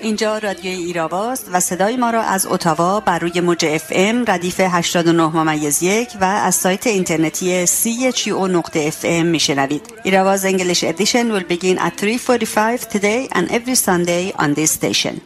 اینجا رادیوی ایراواست و صدای ما را از اتاوا بر روی موج اف ام ردیف 89 ممیز یک و از سایت اینترنتی سی اچ یو او نقطه اف ام میشنوید. Irava's English edition will begin at 3.45 today and every Sunday on this station.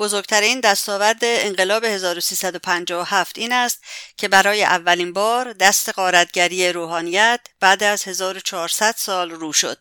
بزرگترین دستاورد انقلاب 1357 این است که برای اولین بار دست قارتگری روحانیت بعد از 1400 سال رو شد.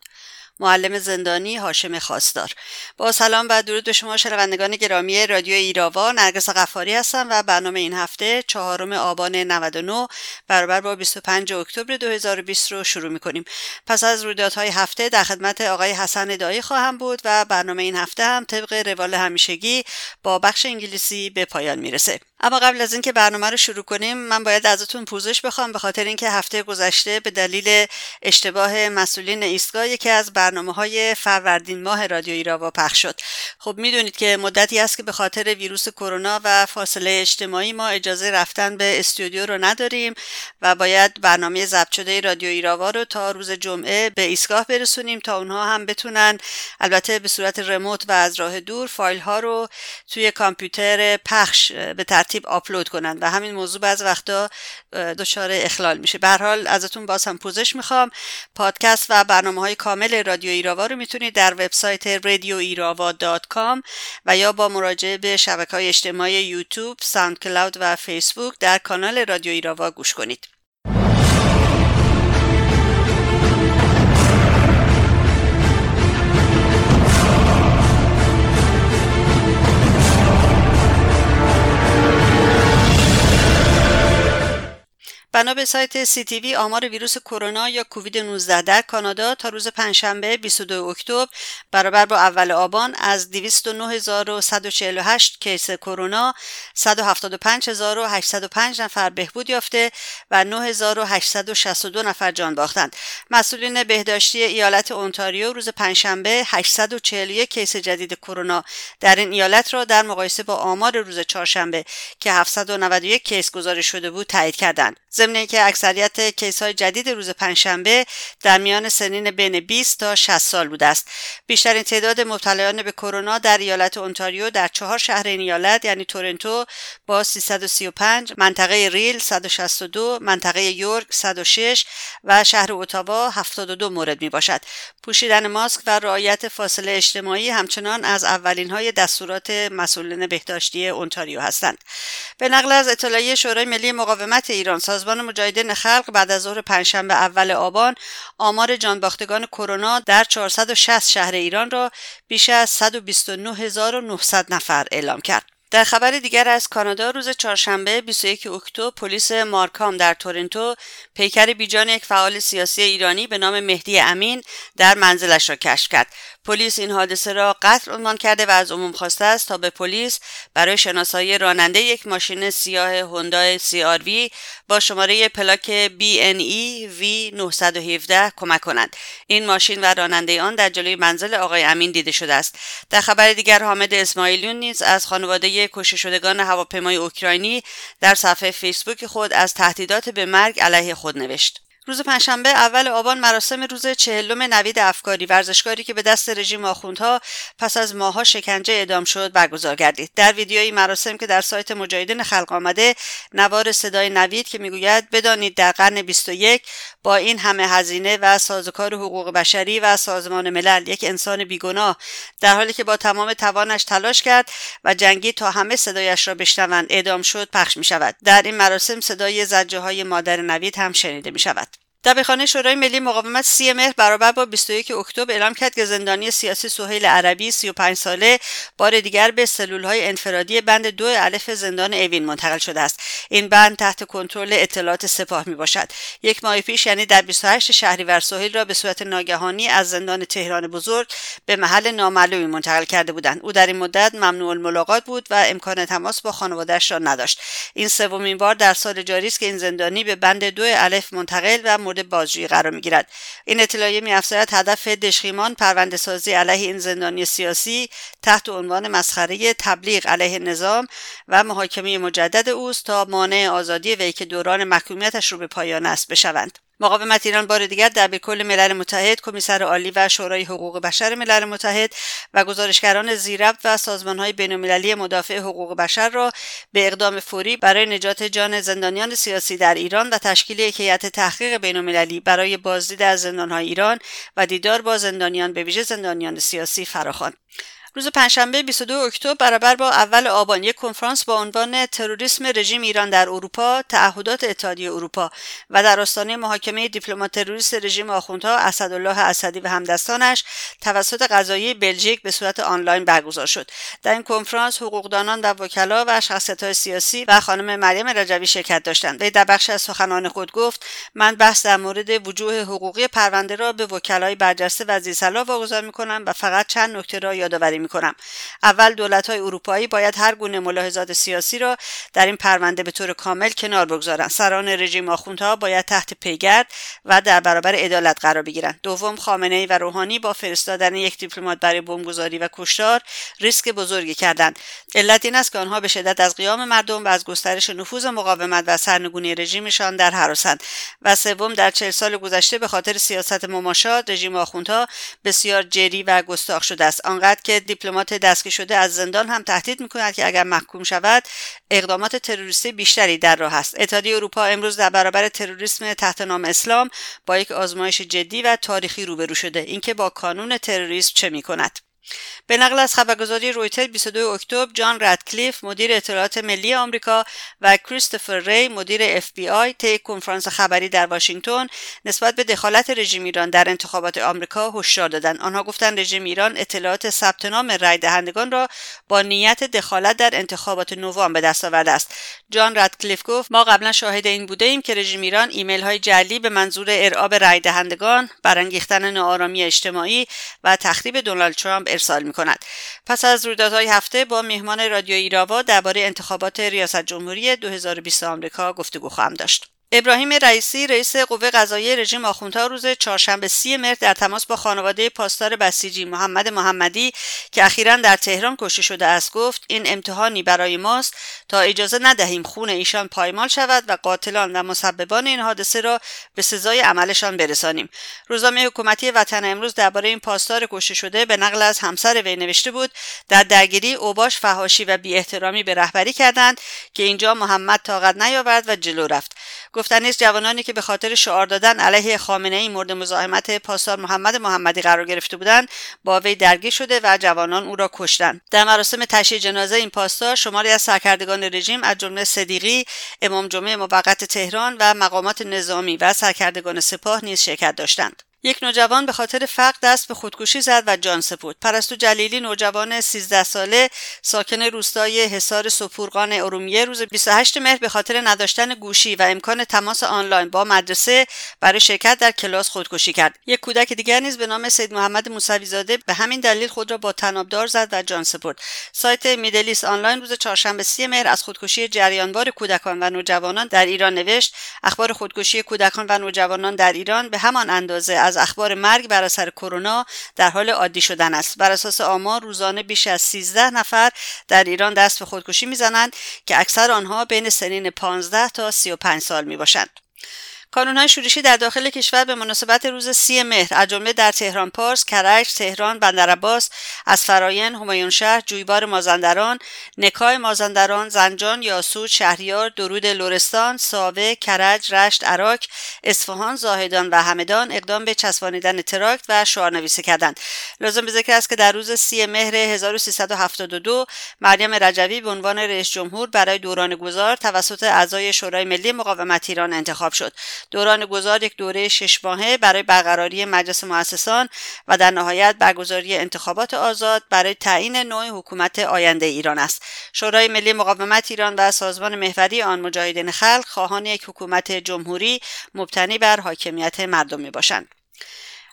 معلم زندانی هاشم خواستار. با سلام و درود به شما شنوندگان گرامی رادیو ایراوا. نرگس قفاری هستم و برنامه این هفته چهارم آبان 99 برابر با 25 اکتبر 2020 رو شروع می‌کنیم. پس از رویدادهای هفته در خدمت آقای حسن دایی خواهم بود و برنامه این هفته هم طبق روال همیشگی با بخش انگلیسی به پایان می‌رسه. اما قبل از اینکه برنامه رو شروع کنیم من باید ازتون پوزش بخوام به خاطر اینکه هفته گذشته به دلیل اشتباه مسئولین ایستگاه یکی از برنامه های فروردین ماه رادیو ایراوا پخش شد. خب می‌دونید که مدتی است که به خاطر ویروس کرونا و فاصله اجتماعی ما اجازه رفتن به استودیو رو نداریم و باید برنامه ضبط شده رادیو ایراوا رو تا روز جمعه به ایستگاه برسونیم تا اونها هم بتونن البته به صورت remote و از راه دور فایل ها رو توی کامپیوتر پخش به ترتیب آپلود کنن و همین موضوع بعض وقتا دچار اخلال میشه به هر حال ازتون باز هم پوزش می‌خوام پادکست و برنامه های کامل رادیو ایراوا رو می‌تونید در وبسایت ایراوا و یا با مراجعه به شبکه های اجتماعی یوتیوب، ساوند کلاود و فیسبوک در کانال رادیو ایراوا گوش کنید. بنا به سایت سی تی وی آمار ویروس کرونا یا کووید 19 در کانادا تا روز پنجشنبه 22 اکتبر برابر با اول آبان از 209148 case کرونا 175805 نفر بهبود یافته و 9862 نفر جان باختند. مسئولین بهداشتی ایالت اونتاریو روز پنجشنبه 841 case جدید کرونا در این ایالت را در مقایسه با آمار روز چهارشنبه که 791 case گزارش شده بود تایید کردند. ضمن که اکثریت case های جدید روز پنجشنبه در میان سنین بین 20 تا 60 سال بوده است. بیشترین تعداد مبتلایان به کرونا در ایالت اونتاریو در چهار شهر این ایالت یعنی تورنتو با 335 منطقه پیل 162 منطقه یورک 106 و شهر اتاوا 72 مورد می باشد پوشیدن ماسک و رعایت فاصله اجتماعی همچنان از اولویت های دستورات مسئولین بهداشتی اونتاریو هستند. به نقل از اطلاعیه شورای ملی مقاومت ایران سازمان مجاهدین خلق بعد از ظهر پنجشنبه اول آبان آمار جانباختگان کرونا در 460 شهر ایران را بیش از 129900 نفر اعلام کرد. در خبر دیگر از کانادا روز چهارشنبه 21 اکتبر پلیس مارکام در تورنتو پیکر بیجان یک فعال سیاسی ایرانی به نام مهدی امین در منزلش را کشف کرد. پلیس این حادثه را قتل عنوان کرده و از عموم خواسته است تا به پلیس برای شناسایی راننده یک ماشین سیاه هوندای CRV با شماره پلاک BNE V917 کمک کنند. این ماشین و راننده آن در جلوی منزل آقای امین دیده شده است. در خبر دیگر حامد اسماعیلیون نیز از خانواده کشته شدگان هواپیمای اوکراینی در صفحه فیسبوک خود از تهدیدات به مرگ علیه خود نوشت. روز پنجشنبه اول آبان مراسم روز چهلم نوید افکاری ورزشکاری که به دست رژیم آخوندها پس از ماها شکنجه اعدام شد برگزار گردید. در ویدیوی مراسم که در سایت مجاهدین خلق آمده نوار صدای نوید که می‌گوید بدانید در قرن 21 با این همه هزینه و سازوکار حقوق بشری و سازمان ملل یک انسان بیگناه در حالی که با تمام توانش تلاش کرد و جنگی تا همه صدایش را بشنوند اعدام شد پخش می شود در این مراسم صدای زجه های مادر نوید هم شنیده می شود دبیرخانه شورای ملی مقاومت سی مهر برابر با 21 اکتبر اعلام کرد که زندانی سیاسی سهیل عربی 35 ساله بار دیگر به های انفرادی بند دو الف زندان اوین منتقل شده است. این بند تحت کنترل اطلاعات سپاه می باشد یک ماه پیش یعنی در 28 شهریور سهیل را به صورت ناگهانی از زندان تهران بزرگ به محل نامعلومی منتقل کرده بودند. او در این مدت ممنوع الملاقات بود و امکان تماس با خانوادهش را نداشت. این سومین بار در سال جاری است که این زندانی به بند دو الف منتقل و مورد بازجویی قرار می‌گیرد. این اطلاعیه میافزاید هدف دشخیمان پرونده سازی علیه این زندانی سیاسی تحت عنوان مسخره تبلیغ علیه نظام و محاکمه مجدد اوست تا مانع آزادی وی که دوران محکومیتش رو به پایان است بشوند. مقاومت ایران بار دیگر در کل ملل متحد کمیسر عالی و شورای حقوق بشر ملل متحد و گزارشگران زیربط و سازمانهای بینالمللی مدافع حقوق بشر را به اقدام فوری برای نجات جان زندانیان سیاسی در ایران و تشکیل هیئت تحقیق بینالمللی برای بازدید از زندانهای ایران و دیدار با زندانیان به ویژه زندانیان سیاسی فراخواند روز پنجشنبه 22 اکتبر برابر با اول آبان یک کنفرانس با عنوان تروریسم رژیم ایران در اروپا تعهدات اتحادیه اروپا و در آستانه محاکمه دیپلمات تروریست رژیم آخوندها اسدالله اسدی و همدستانش توسط قضایی بلژیک به صورت آنلاین برگزار شد. در این کنفرانس حقوقدانان و وکلا و شخصیت‌های سیاسی و خانم مریم رجوی شرکت داشتند. وی در بخش از سخنان خود گفت من بحث در مورد وجوه حقوقی پرونده را به وکلای برجسته و زیرسلا واگذار می‌کنم و فقط چند نکته را یادآوری می کنم اول دولت های اروپایی باید هر گونه ملاحظات سیاسی را در این پرونده به طور کامل کنار بگذارند سران رژیم آخوندها باید تحت پیگرد و در برابر عدالت قرار بگیرند دوم خامنه ای و روحانی با فرستادن یک دیپلمات برای بمبگذاری و کشتار ریسک بزرگی کردند. علت این است که آنها به شدت از قیام مردم و از گسترش نفوذ مقاومت و سرنگونی رژیمشان در حراسند. و سوم در چهل سال گذشته به خاطر سیاست مماشات رژیم آخوندها بسیار جری و گستاخ شده است. آنقدر که دیپلمات دستگیر شده از زندان هم تهدید می‌کند که اگر محکوم شود اقدامات تروریستی بیشتری در راه است. اتحادیه اروپا امروز در برابر تروریسم تحت نام اسلام با یک آزمایش جدی و تاریخی روبرو شده. اینکه با کانون تروریسم چه می‌کند؟ به نقل از خبرگزاری رویتر 22 اکتبر جان ردکلیف مدیر اطلاعات ملی آمریکا و کریستوفر ری مدیر اف بی آی طی کنفرانس خبری در واشنگتن نسبت به دخالت رژیم ایران در انتخابات آمریکا هشدار دادند آنها گفتند رژیم ایران اطلاعات ثبت نام رای دهندگان را با نیت دخالت در انتخابات نوامبر به دست آورده است. جان ردکلیف گفت ما قبلا شاهد این بوده ایم که رژیم ایران ایمیل های جعلی به منظور ارعاب رای دهندگان برانگیختن ناآرامی اجتماعی و تخریب دونالد ترامپ ارسال می کند. پس از رویدادهای هفته با میهمان رادیو ایراوا درباره انتخابات ریاست جمهوری 2020 آمریکا گفتگو خواهم داشت. ابراهیم رئیسی رئیس قوه قضاییه رژیم آخوندها روز چهارشنبه سی مهر در تماس با خانواده پاسدار بسیجی محمد محمدی که اخیرا در تهران کشته شده است گفت این امتحانی برای ماست. تا اجازه ندهیم خون ایشان پایمال شود و قاتلان و مسببان این حادثه را به سزای عملشان برسانیم. روزنامه حکومتی وطن امروز درباره این پاسدار کشته شده به نقل از همسر وی نوشته بود. در درگیری اوباش فهاشی و بی احترامی به رهبری کردند که اینجا محمد طاقت نیاورد و جلو رفت. گفتن نیست جوانانی که به خاطر شعار دادن علیه خامنه ای مورد مزاحمت پاسدار محمد محمدی قرار گرفته بودند با وی درگیر شده و جوانان او را کشتند. در مراسم تشییع جنازه این پاسدار شماری از سرکردگان رژیم از جمله صدیقی امام جمعه موقت تهران و مقامات نظامی و سرکردگان سپاه نیز شرکت داشتند. یک نوجوان به خاطر فقر دست به خودکشی زد و جان سپرد. پرستو جلیلی نوجوان 13 ساله ساکن روستای حصار سپورقان ارومیه. روز 28 مهر به خاطر نداشتن گوشی و امکان تماس آنلاین با مدرسه برای شرکت در کلاس خودکشی کرد. یک کودک دیگر نیز به نام سید محمد موسوی زاده به همین دلیل خود را با تنابدار زد و جان سپرد. سایت میدلیس آنلاین روز چهارشنبه 30 مهر از خودکشی جریانوار کودکان و نوجوانان در ایران نوشت. اخبار خودکشی کودکان و نوجوانان در ایران به همان اندازه از اخبار مرگ بر اثر کرونا در حال عادی شدن است بر اساس آمار روزانه بیش از 13 نفر در ایران دست به خودکشی می‌زنند که اکثر آنها بین سنین 15 تا 35 سال می باشند. های شورشی در داخل کشور به مناسبت روز سی مهر از جمله در تهران پارس، کرج، تهران، بندرعباس، اسفراین، همایون شهر، جویبار مازندران، نکای مازندران، زنجان، یاسود، شهریار، درود لورستان، ساوه، کرج، رشت، عراق، اصفهان، زاهدان و همدان اقدام به چسبانیدن تراکت و شعارنویسی کردند. لازم به ذکر است که در روز سی مهر 1372 مریم رجوی به عنوان رئیس جمهور برای دوران گذار توسط اعضای شورای ملی مقاومت ایران انتخاب شد. دوران گذار یک دوره شش ماهه برای برقراری مجلس مؤسسان و در نهایت برگزاری انتخابات آزاد برای تعیین نوع حکومت آینده ایران است. شورای ملی مقاومت ایران و سازمان محوری آن مجاهدین خلق خواهان یک حکومت جمهوری مبتنی بر حاکمیت مردم می باشند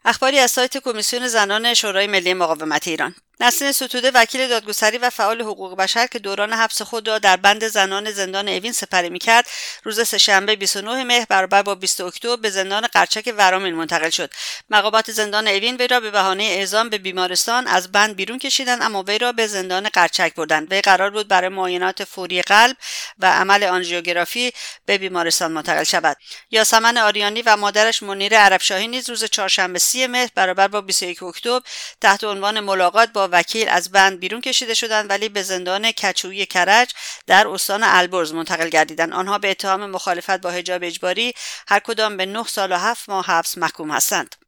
اخباری از سایت کمیسیون زنان شورای ملی مقاومت ایران. نسرین ستوده وکیل دادگستری و فعال حقوق بشر که دوران حبس خود را در بند زنان زندان اوین سپری می‌کرد روز سهشنبه 29 مهر برابر با 20 اکتبر به زندان قرچک ورامین منتقل شد. مقامات زندان اوین وی را به بهانه اعزام به بیمارستان از بند بیرون کشیدند اما وی را به زندان قرچک بردند. وی قرار بود برای معاینات فوری قلب و عمل آنژیوگرافی به بیمارستان منتقل شود. یاسمن آریانی و مادرش منیر عربشاهی نیز روز چهارشنبه 30 مهر برابر با 21 اکتبر تحت عنوان ملاقات با وکیل از بند بیرون کشیده شدند ولی به زندان کچوی کرج در استان البرز منتقل گردیدند. آنها به اتهام مخالفت با حجاب اجباری هر کدام به 9 سال و 7 ماه حبس محکوم هستند.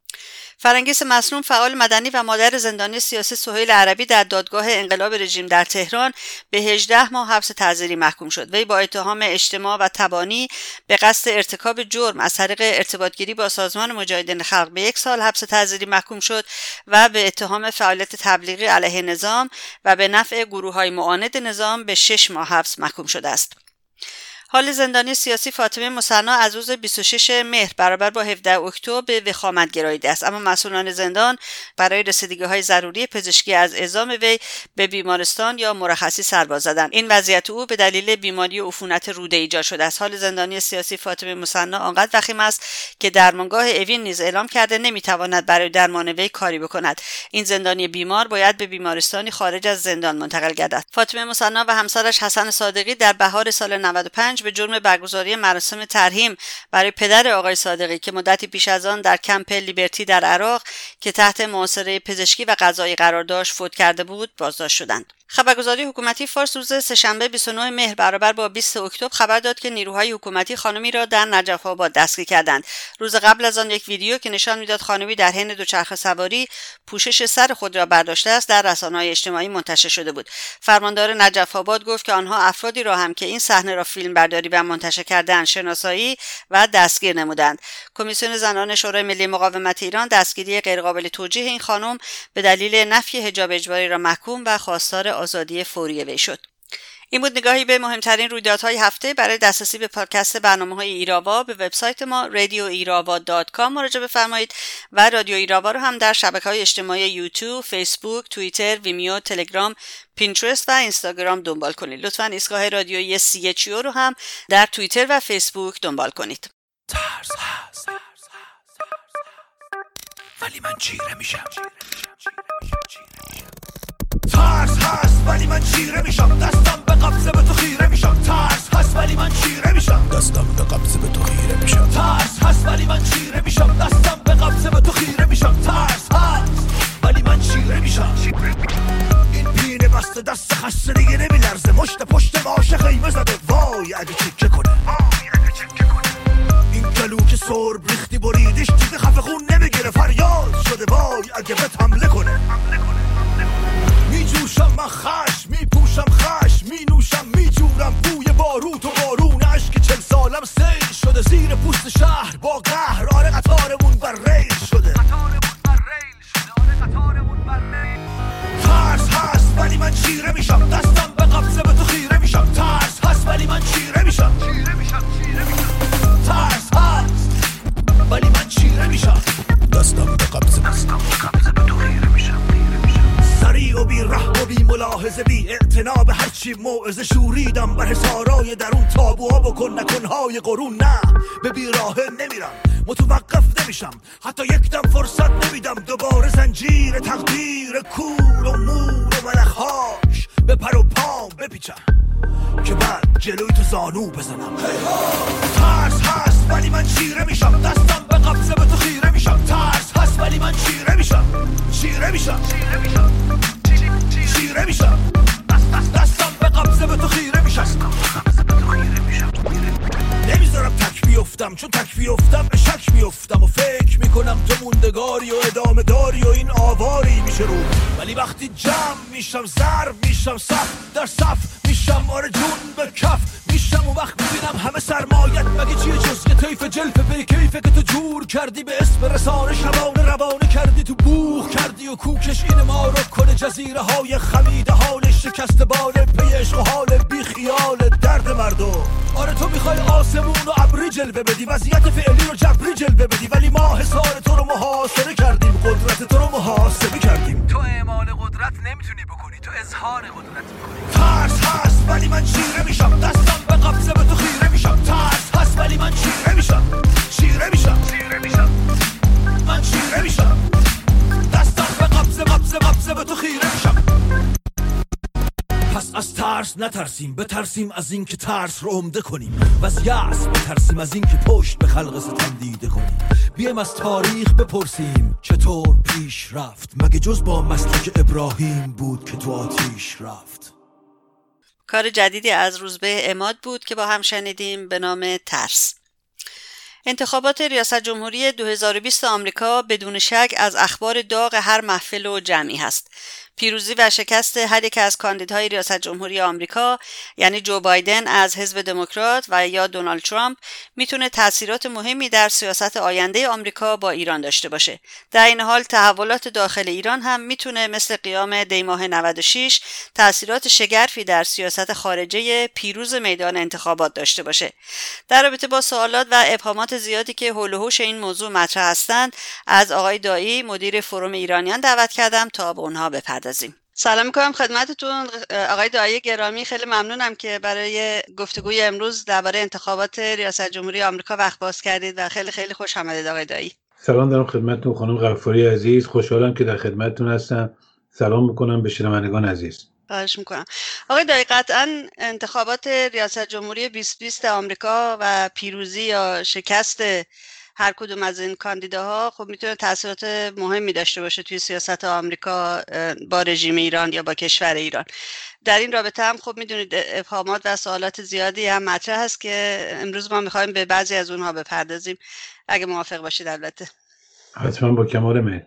فرنگیس مسلوم فعال مدنی و مادر زندانی سیاسی سهیل عربی در دادگاه انقلاب رژیم در تهران به 18 ماه حبس تعزیری محکوم شد. وی با اتهام اجتماع و تبانی به قصد ارتکاب جرم از طریق ارتباطگیری با سازمان مجاهدین خلق به یک سال حبس تعزیری محکوم شد و به اتهام فعالیت تبلیغی علیه نظام و به نفع گروه های معاند نظام به 6 ماه حبس محکوم شده است. حال زندانی سیاسی فاطمه مصنا از روز 26 مهر برابر با 17 اکتبر به وخامت گراییده است. اما مسئولان زندان برای رسیدگی های ضروری پزشکی از اعزام وی به بیمارستان یا مرخصی سرباز زدند. این وضعیت او به دلیل بیماری عفونت روده ایجاد شده است. حال زندانی سیاسی فاطمه مصنا آنقدر وخیم است که درمانگاه اوین نیز اعلام کرده نمی‌تواند برای درمان وی کاری بکند. این زندانی بیمار باید به بیمارستانی خارج از زندان منتقل گردد. فاطمه مصنا و همسرش حسن صادقی در بهار سال 95 به جرم برگزاری مراسم ترهیم برای پدر آقای صادقی که مدتی پیش از آن در کمپ لیبرتی در عراق که تحت معاصره پزشکی و غذایی قرار داشت فوت کرده بود بازداشت شدند. خبرگزاری حکومتی فارس روز سهشنبه 29 مهر برابر با 20 اکتبر خبر داد که نیروهای حکومتی خانمی را در نجف آباد دستگیر کردند. روز قبل از آن یک ویدیو که نشان می‌داد خانمی در حین دوچرخه سواری پوشش سر خود را برداشته است در رسانه‌های اجتماعی منتشر شده بود. فرماندار نجف گفت که آنها افرادی را هم که این صحنه را فیلم برداری و منتشر کردند شناسایی و دستگیر نمودند. کمیسیون زنان شورای ملی مقاومت ایران دستگیری غیرقابل توجیه این خانم به دلیل نفی حجاب اجباری را محکوم و خواستار آزادی فوری وی شد این بود نگاهی به مهمترین رویدادهای هفته برای دسترسی به پادکست برنامه های ایراوا به وبسایت ما ایراوا مراجعه بفرمایید و رادیو ایراوا رو هم در شبکه های اجتماعی یوتیوب، فیسبوک، توییتر، ویمیو، تلگرام، پینترست و اینستاگرام دنبال کنید. لطفا ایستگاه رادیویی سی رو هم در توییتر و فیسبوک دنبال کنید. ترس هست. ولی من چیره میشم. ترس هست ولی من چیره میشم. دستم به قبضه به تو خیره میشم. ترس هست ولی من چیره میشم. دستم به قبضه به تو خیره میشم. ترس هست ولی من چیره میشم. دستم به قبضه به تو خیره میشم. ترس هست ولی من چیره میشم. این پینه بسته دست خسته دیگه نمیلرزه. مشت پشت باشه خیمه زده وای اگه چکه کنه. این گلو که سرب ریختی بریدش چیز خفه خون نمی‌گیره فریاد شده وای اگه بهت حمله کنه. می جوشم من خش می پوشم خش می نوشم می جورم بوی باروت و بارون. عشق چل سالم سیل شده زیر پوست شهر با قهر. آره قطارمون بر ریل شده. ترس هست ولی من چیره میشم. دستم به قبضه به تو خیره میشم. ترس هست ولی من چیره میشم. ترس دستم به قبضه به تو خیره میشم سریع و بی رحم و بی ملاحظه بی اعتناب هرچی موعظه شوریدم. بر حسارای درون تابوها بکن نکنهای قرون. نه به بیراه نمیرم متوقف نمیشم. حتی یک دم فرصت نمیدم. دوباره زنجیر تقدیر کور و مور و ملخهاش به پر و پام بپیچم. که بعد جلوی تو زانو بزنم. ترس هست ولی من چیره میشم. دستم به قبضه به تو خیره ولی من چیره میشم. چیره میشم. چیره میشم. دستم به قبضه به تو خیره میشم نمی‌ذارم تک بیفتم چون تک بیفتم به شک بیفتم و فکر می‌کنم تو موندگاری و ادامه داری و این آواری میشه رو. ولی وقتی جمع میشم ضرب میشم صف در صف میشم آره جون به کف میشم و وقت می‌بینم همه سرمایت. مگه چیه جز یه طیف جلف به کیف که تو جور کردی به اسم رسانه شبانه روانه کردی تو بوخ کردی و کوکش این ما رو کنه جزیره های خمیده حال شکست باله پیش و حال بی خیال درد مردم. آره تو می‌خوای آسمون و ابری جلوه بدی وضعیت فعلی رو جبری جلوه بدی ولی ما حسار تو رو محاصره کردیم قدرت تو رو محاسبه کردیم. تو اعمال قدرت نمی‌تونی بکنی تو اظهار قدرت می‌کنی. ترس هست ولی من چیره میشم دستم از ترس نترسیم بترسیم از اینکه ترس رو عمده کنیم. و از یأس بترسیم از اینکه پشت به خلق ستم دیده کنیم. بیایم از تاریخ بپرسیم چطور پیش رفت؟ مگه جز با مسلک ابراهیم بود که تو آتیش رفت؟ کار جدیدی از روزبه اماد بود که با هم شنیدیم به نام ترس. انتخابات ریاست جمهوری 2020 آمریکا بدون شک از اخبار داغ هر محفل و جمعی هست. پیروزی و شکست هر یک از کاندیدهای ریاست جمهوری آمریکا یعنی جو بایدن از حزب دموکرات و یا دونالد ترامپ می‌تونه تاثیرات مهمی در سیاست آینده آمریکا با ایران داشته باشه. در این حال تحولات داخل ایران هم می‌تونه مثل قیام دیماه 96 تاثیرات شگرفی در سیاست خارجه پیروز میدان انتخابات داشته باشه. در رابطه با سوالات و ابهامات زیادی که حول و این موضوع مطرح هستند از آقای دایی مدیر فروم ایرانیان دعوت کردم تا به اونها بپردازیم سلام می‌کنم خدمتتون. آقای دایی گرامی خیلی ممنونم که برای گفتگوی امروز درباره انتخابات ریاست جمهوری آمریکا وقت باز کردید و خیلی خیلی خوش آمدید آقای دایی سلام دارم خدمتتون خانم غفاری عزیز. خوشحالم که در خدمتتون هستم. سلام می‌کنم به شنوندگان عزیز. خواهش می‌کنم. آقای دایی قطعا انتخابات ریاست جمهوری 2020 آمریکا و پیروزی یا شکست هر کدوم از این کاندیداها خب می‌تونه تاثیرات مهمی داشته باشه توی سیاست آمریکا با رژیم ایران یا با کشور ایران. در این رابطه هم خب می‌دونید ابهامات و سوالات زیادی هم مطرح هست که امروز ما می‌خوایم به بعضی از اونها بپردازیم. اگه موافق باشید البته. حتما با کمال میل.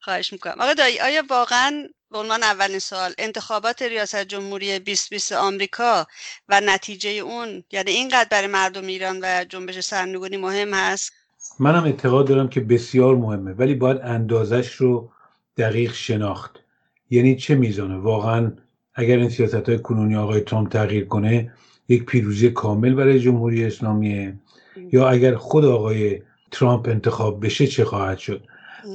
خواهش می‌کنم. آقا دایی آیا واقعا به عنوان اولین سوال انتخابات ریاست جمهوری 2020 آمریکا و نتیجه اون یعنی اینقدر برای مردم ایران و جنبش سرنگونی مهم هست؟ منم اعتقاد دارم که بسیار مهمه ولی باید اندازش رو دقیق شناخت. یعنی چه میزانه؟ واقعا اگر این سیاست های کنونی آقای ترامپ تغییر کنه یک پیروزی کامل برای جمهوری اسلامیه. یا اگر خود آقای ترامپ انتخاب بشه چه خواهد شد؟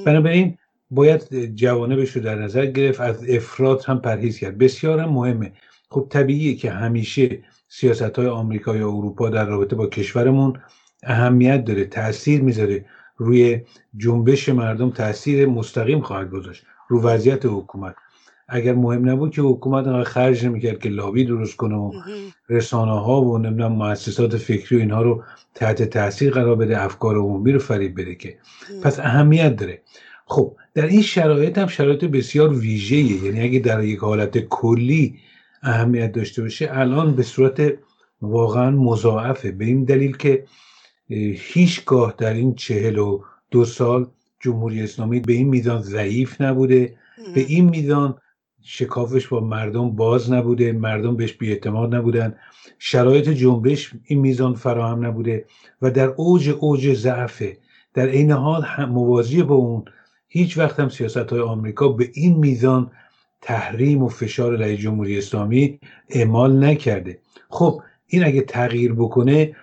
بنابراین باید جوانبش رو در نظر گرفت از افراد هم پرهیز کرد. بسیار هم مهمه. خب طبیعیه که همیشه سیاست های آمریکا یا اروپا در رابطه با کشورمون اهمیت داره تاثیر می‌ذاره. روی جنبش مردم تاثیر مستقیم خواهد گذاشت. رو وضعیت حکومت. اگر مهم نبود که حکومت انقدر خرج نمی‌کرد که لابی درست کنه و رسانه ها و نمی‌دونم مؤسسات فکری و اینها رو تحت تاثیر قرار بده افکار عمومی رو فریب بده که. پس اهمیت داره. خب در این شرایط هم شرایط بسیار ویژه‌ایه. یعنی اگه در یک حالت کلی اهمیت داشته باشه الان به صورت واقعا مضاعفه. به این دلیل که هیچگاه در این چهل و دو سال جمهوری اسلامی به این میزان ضعیف نبوده. به این میزان شکافش با مردم باز نبوده مردم بهش بیاعتماد نبودن. شرایط جنبش این میزان فراهم نبوده و در اوج اوج ضعفه. در عین حال موازی با اون هیچ وقت هم سیاست های آمریکا به این میزان تحریم و فشار علیه جمهوری اسلامی اعمال نکرده. خب این اگه تغییر بکنه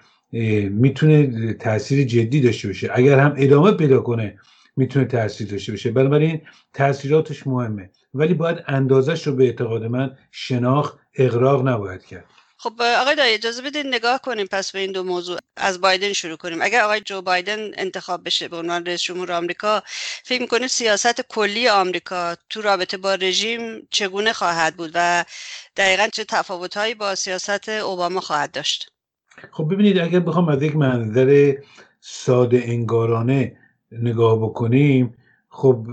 می‌تونه تاثیر جدی داشته باشه. اگر هم ادامه پیدا کنه می‌تونه تاثیر داشته باشه. بنابراین تاثیراتش مهمه. ولی باید اندازش رو به اعتقاد من شناخت اقراق نباید کرد. خب آقای دایی اجازه بدید نگاه کنیم پس به این دو موضوع. از بایدن شروع کنیم. اگر آقای جو بایدن انتخاب بشه به عنوان رئیس جمهور آمریکا فکر می‌کنید سیاست کلی آمریکا تو رابطه با رژیم چگونه خواهد بود و دقیقا چه تفاوتهایی با سیاست اوباما خواهد داشت؟ خب ببینید اگر بخوام از یک منظر ساده انگارانه نگاه بکنیم خب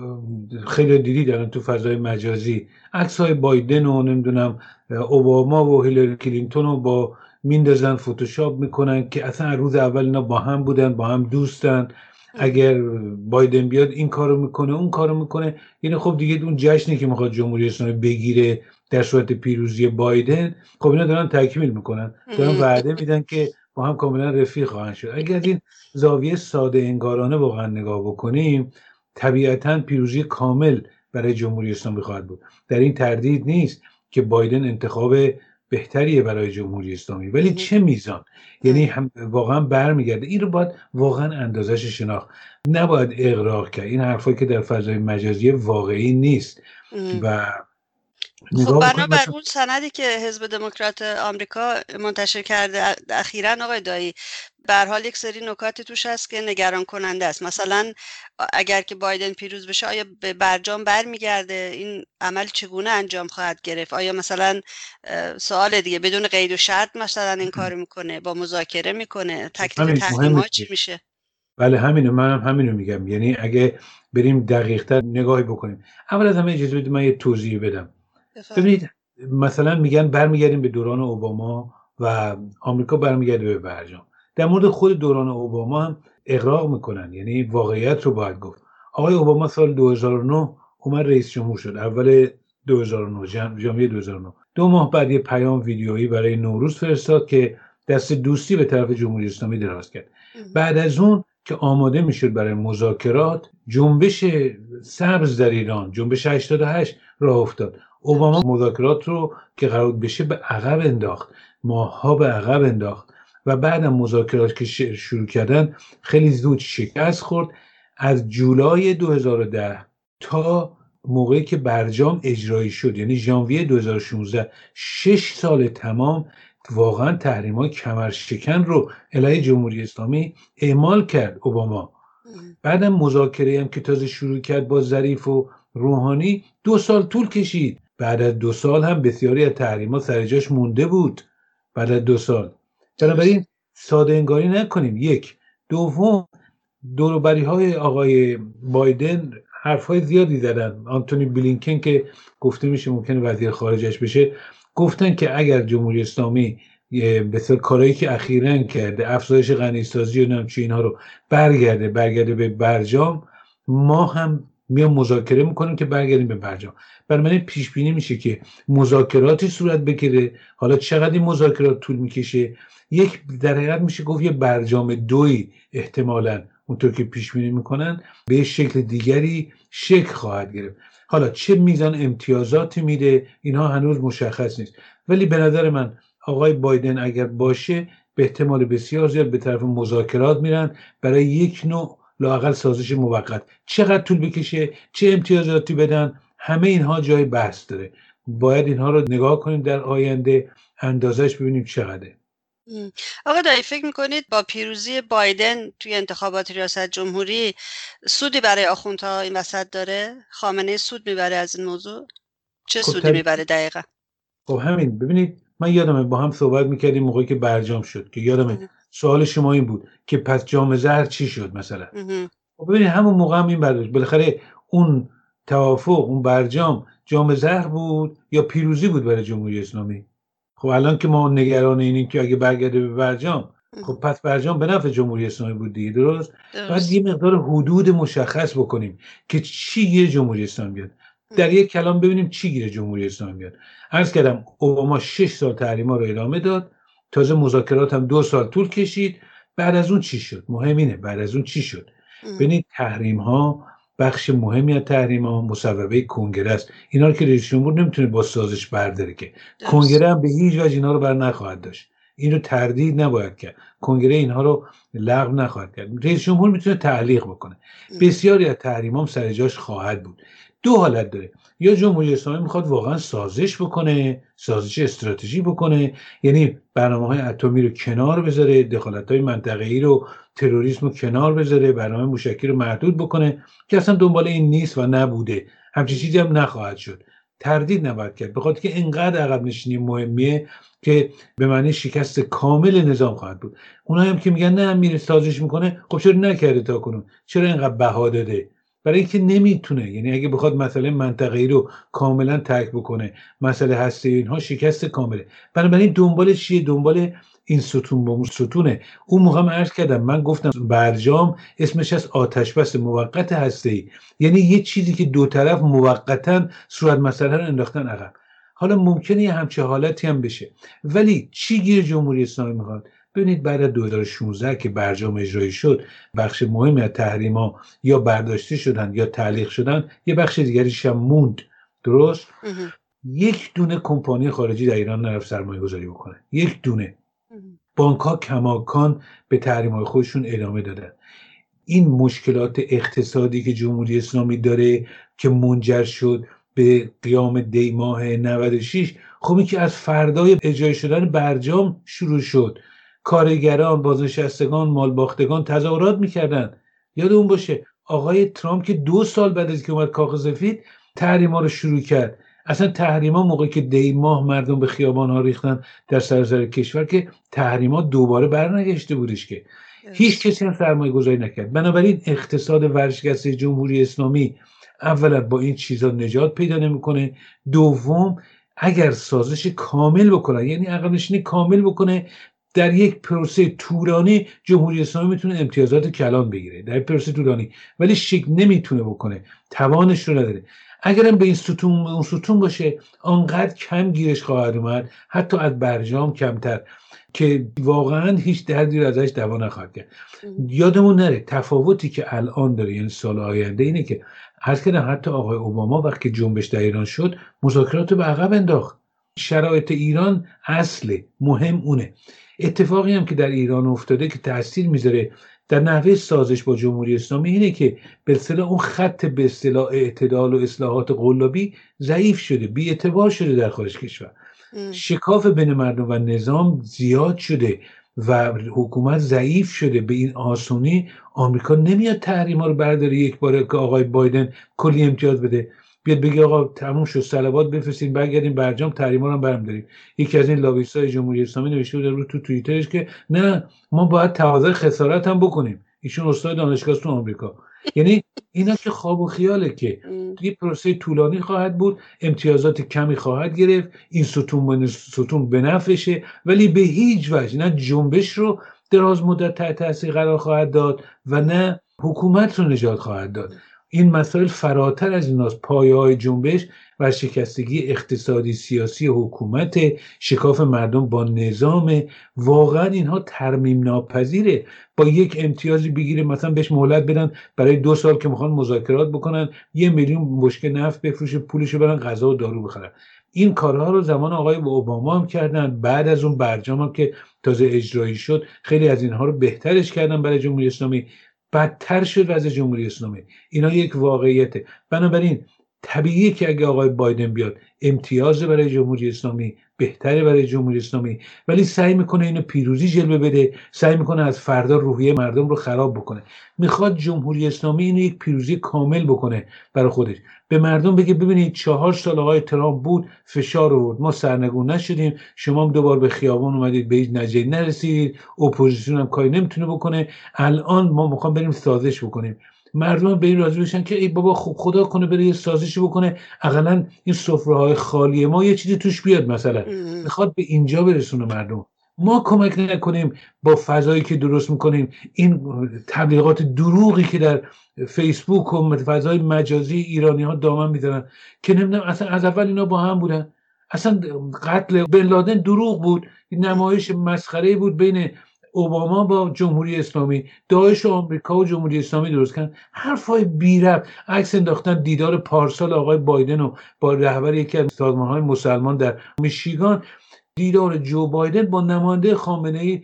خیلی دیدید الان تو فضای مجازی عکس های بایدن و نمی‌دونم اوباما و هیلاری کلینتون رو با میندازن فتوشاپ می‌کنن که اصلا روز اول اینا با هم بودن با هم دوستن. اگر بایدن بیاد این کارو می‌کنه اون کارو می‌کنه. یعنی خب دیگه اون جشنی که می‌خواد جمهوری اسلامی بگیره در صورت پیروزی بایدن خب اینا دارن تکمیل می‌کنن. دارن وعده میدن که با هم کاملا رفیق خواهند شد. اگر از این زاویه ساده انگارانه واقعا نگاه بکنیم طبیعتا پیروزی کامل برای جمهوری اسلامی خواهد بود. در این تردید نیست که بایدن انتخاب بهتریه برای جمهوری اسلامی. ولی چه میزان؟ یعنی هم واقعا برمیگرده. این رو باید واقعا اندازش شناخت. نباید اقراق کرد. این حرفایی که در فضای مجازی واقعی نیست. و خب بنابر اون سندی که حزب دموکرات آمریکا منتشر کرده اخیرا آقای دایی به حال یک سری نکاتی توش هست که نگران کننده است. مثلا اگر که بایدن پیروز بشه آیا به برجام برمیگرده؟ این عمل چگونه انجام خواهد گرفت؟ آیا مثلا سوال دیگه بدون قید و شرط مثلا این کار می‌کنه با مذاکره می‌کنه تکلیف تحریم چی میشه؟ بله همینو منم همینو میگم. یعنی اگه بریم دقیقتر نگاهی بکنیم. اول از همه اجازه بدید من یه توضیح بدم. ببینید مثلا میگن برمیگردیم به دوران اوباما و آمریکا برمیگرده به برجام. در مورد خود دوران اوباما هم اقراق می‌کنن یعنی واقعیت رو باید گفت. آقای اوباما سال 2009 اومد رئیس جمهور شد اول 2009 ژانویه 2009 دو ماه بعد یه پیام ویدیویی برای نوروز فرستاد که دست دوستی به طرف جمهوری اسلامی دراز کرد. بعد از اون که آماده می‌شد برای مذاکرات جنبش سبز در ایران جنبش 88 راه افتاد. اوباما مذاکرات رو که قرار بشه به عقب انداخت. ماها به عقب انداخت. و بعدم مذاکرات که شروع کردن خیلی زود شکست خورد. از جولای 2010 تا موقعی که برجام اجرایی شد یعنی ژانویه 2016 شش سال تمام واقعا تحریم های کمرشکن رو علیه جمهوری اسلامی اعمال کرد اوباما. بعدم مذاکره هم که تازه شروع کرد با ظریف و روحانی دو سال طول کشید. بعد از دو سال هم بسیاری از تحریم ها سر جاش مونده بود. بعد از دو سال. بنابراین ساده انگاری نکنیم. یک. دوم دوروبری های آقای بایدن حرف های زیادی زدن. آنتونی بلینکن که گفته میشه ممکنه وزیر خارجش بشه گفتن که اگر جمهوری اسلامی بسیار کارهایی که اخیرا کرده افزایش غنیسازی و نمچه اینها رو برگرده برگرده به برجام ما هم میام مذاکره می‌کنیم که برگردیم به برجام. برای من پیش بینی میشه که مذاکراتی صورت بگیره. حالا چقدر این مذاکرات طول می‌کشه؟ یک در حقیقت میشه گفت یه برجام دوی احتمالا اونطور که پیش بینی می‌کنن به شکل دیگری شکل خواهد گرفت. حالا چه میزان امتیازاتی میده؟ اینها هنوز مشخص نیست. ولی به نظر من آقای بایدن اگر باشه به احتمال بسیار زیاد به طرف مذاکرات میرن. برای یک نوع لاقل سازش موقت. چقدر طول بکشه؟ چه امتیازاتی بدن؟ همه اینها جای بحث داره. باید اینها رو نگاه کنیم در آینده اندازش ببینیم چقدره. آقا دایی فکر می‌کنید با پیروزی بایدن توی انتخابات ریاست جمهوری سودی برای آخوندها این وسط داره؟ خامنه سود می‌بره از این موضوع؟ چه خب سودی می‌بره دقیقا؟ خب همین. ببینید من یادمه با هم صحبت می‌کردیم موقعی که برجام شد که یادمه سوال شما این بود که پس جام زهر چی شد مثلا؟ خب ببینید همون موقع هم این برداشت بالاخره اون توافق اون برجام جام زهر بود یا پیروزی بود برای جمهوری اسلامی؟ خب الان که ما نگران اینیم که اگه برگرده به برجام خب پس برجام به نفع جمهوری اسلامی بود دیگه درست؟ باید یه مقدار حدود مشخص بکنیم که چی گیر جمهوری اسلامی بیاد. در یک کلام ببینیم چی گیر جمهوری اسلامی بیاد. عرض کردم اوباما 6 سال تحریما رو ادامه داد. تازه مذاکرات هم دو سال طول کشید. بعد از اون چی شد؟ مهم اینه بعد از اون چی شد؟ ببینید تحریم ها بخش مهمی از تحریم ها مصوبه کنگره است. اینا رو که رئیس جمهور نمی‌تونه با سازش برداره که. کنگره هم به هیچ وجه اینا رو بر نخواهد داشت. این رو تردید نباید کرد. کنگره اینها رو لغو نخواهد کرد. رئیس جمهور می‌تونه تعلیق بکنه. بسیاری از تحریم هم سر جاش خواهد بود. دو حالت داره. یا جمهوری اسلامی می‌خواد واقعا سازش بکنه سازش استراتژی بکنه یعنی برنامه های اتمی رو کنار بذاره دخالت های منطقه ای رو تروریسم رو کنار بذاره برنامه موشکی رو محدود بکنه که اصلا دنبال این نیست و نبوده. همچین چیزی هم نخواهد شد. تردید نباید کرد بخاطر که اینقدر عقب نشینی مهمیه که به معنی شکست کامل نظام خواهد بود. اونایی هم که میگن نه میره سازش می‌کنه خب چرا نکرده تا کنون؟ چرا اینقدر بها داده؟ برای اینکه نمی‌تونه یعنی اگه بخواد مسئله منطقه ای رو کاملا ترک بکنه مسئله هسته اینها شکست کامله. بنابراین دنبال چیه؟ دنبال این ستون با ستونه. اون موقع من عرض کردم من گفتم برجام اسمش از آتش بس موقت هسته ای یعنی یه چیزی که دو طرف موقتا صورت مسئله رو انداختن عقب. حالا ممکنه یه همچه حالتی هم بشه. ولی چی گیر جمهوری اسلامی می‌خواد؟ ببینید بعد از 2016 که برجام اجرایی شد بخش مهمی از تحریما یا برداشته شدن یا تعلیق شدن یه بخش دیگریش هم موند. درست؟ یک دونه کمپانی خارجی در ایران نرفت سرمایه گذاری بکنه. یک دونه. بانک ها کماکان به تحریم های خودشون ادامه دادن. این مشکلات اقتصادی که جمهوری اسلامی داره که منجر شد به قیام دی ماه 96 خب این که از فردای اجرای شدن برجام شروع شد. کارگران بازنشستگان مالباختگان تظاهرات می‌کردن. یاد اون باشه آقای ترامپ که دو سال بعد از که اومد کاخ سفید تحریما رو شروع کرد. اصلا تحریما موقعی که دی ماه مردم به خیابان ها ریختن در سراسر کشور که تحریما دوباره برنگشته بودش که. هیچ کسی هم سرمایه گذاری نکرد. بنابراین اقتصاد ورشکسته جمهوری اسلامی اولا با این چیزا نجات پیدا نمی‌کنه. دوم اگر سازش کامل بکنه یعنی عقب کامل بکنه در یک پروسه طولانی جمهوری اسلامی می‌تونه امتیازات کلان بگیره. در پروسه طولانی. ولی شک نمی‌تونه بکنه. توانش رو نداره. اگرم به این ستون اون ستون باشه آنقدر کم گیرش خواهد اومد. حتی از برجام کمتر. که واقعا هیچ دردی رو ازش دوا نخواهد کرد. یادمون نره تفاوتی که الان داره یعنی سال آینده اینه که هر کردم حتی آقای اوباما وقتی جنبش در ایران شد مذاکرات به عقب انداخت. شرایط ایران اصل مهم اونه. اتفاقی هم که در ایران افتاده که تاثیر می‌ذاره در نحوه سازش با جمهوری اسلامی اینه که به اصطلاح اون خط به اصطلاح اعتدال و اصلاحات قلابی ضعیف شده بی اعتبار شده در خارج کشور. شکاف بین مردم و نظام زیاد شده و حکومت ضعیف شده. به این آسونی آمریکا نمیاد تحریم رو برداره یک بار که آقای بایدن کلی امتیاز بده. بیاد بگه آقا تموم شد صلوات بفرستین برگردیم برجام تحریما رو برم داریم. یکی از این های جمهوری اسلامی نوشته بود رو تو توییترش که نه ما باید تقاضای خسارت هم بکنیم. ایشون استاد دانشگاه تو آمریکا. یعنی اینا که خواب و خیاله که یه پروسه طولانی خواهد بود امتیازات کمی خواهد گرفت این ستون ستون بنفشه ولی به هیچ وجه نه جنبش رو دراز مدت تحت تاثیر قرار خواهد داد و نه حکومت رو نجات خواهد داد. این مسائل فراتر از ایناست. پایه های جنبش و شکستگی اقتصادی سیاسی حکومت شکاف مردم با نظام واقعا اینها ترمیم ناپذیره با یک امتیازی بگیره مثلا بهش مهلت بدن برای دو سال که می‌خوان مذاکرات بکنن یه میلیون مشکل نفت بفروشه پولشو برن غذا و دارو بخرن. این کارها رو زمان آقای اوباما هم کردن. بعد از اون برجام هم که تازه اجرایی شد خیلی از اینها رو بهترش کردن برای جمهوری اسلامی. بدتر شد وضع جمهوری اسلامی. اینا یک واقعیته. بنابراین طبیعیه که اگه آقای بایدن بیاد امتیاز برای جمهوری اسلامی بهتره برای جمهوری اسلامی. ولی سعی می‌کنه اینو پیروزی جلوه بده سعی می‌کنه از فردا روحیه مردم رو خراب بکنه. می‌خواد جمهوری اسلامی اینو یک پیروزی کامل بکنه برای خودش. به مردم بگه ببینید چهار سال آقای ترامپ بود فشار آورد. ما سرنگون نشدیم. شما هم دوبار به خیابان اومدید به هیچ نتیجه نرسید اپوزیسیون هم کاری نمی‌تونه بکنه. الان ما می‌خوام بریم سازش بکنیم. مردم به این راضی بشن که ای بابا خوب خدا کنه بره یه سازشی بکنه. اقلا این سفره های خالی ما یه چیزی توش بیاد مثلا. می‌خواد به اینجا برسونه مردم. ما کمک نکنیم با فضایی که درست می‌کنیم این تبلیغات دروغی که در فیسبوک و فضای مجازی ایرانی ها دامن میدارن که نمی‌دونم اصلا از اول اینا با هم بودن. اصلا قتل بن لادن دروغ بود. نمایش مسخره بود بین اوباما با جمهوری اسلامی داعش و آمریکا و جمهوری اسلامی درست کردن. حرفای بی عکس انداختن دیدار پارسال آقای بایدن و با رهبر یکی از سازمان های مسلمان در میشیگان. دیدار جو بایدن با نماینده خامنه ای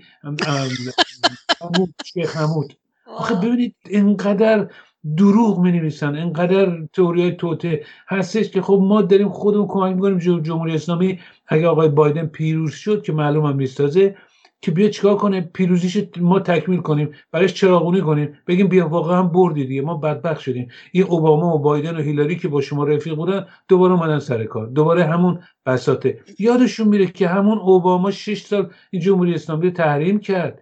شیخ حمود آخه ببینید اینقدر دروغ می نویسن اینقدر تئوری توته هستش که خب ما داریم خودمون کمک می‌کنیم جمهوری اسلامی اگه آقای بایدن پیروز شد که معلوم هم نیست تازه که بیا چیکار کنه پیروزیش ما تکمیل کنیم برایش چراغونی کنیم. بگیم بیا واقعا بردی دیگه ما بدبخت شدیم. این اوباما و بایدن و هیلاری که با شما رفیق بودن دوباره اومدن سر کار. دوباره همون بساطه. یادشون میره که همون اوباما 6 سال این جمهوری اسلامی رو تحریم کرد.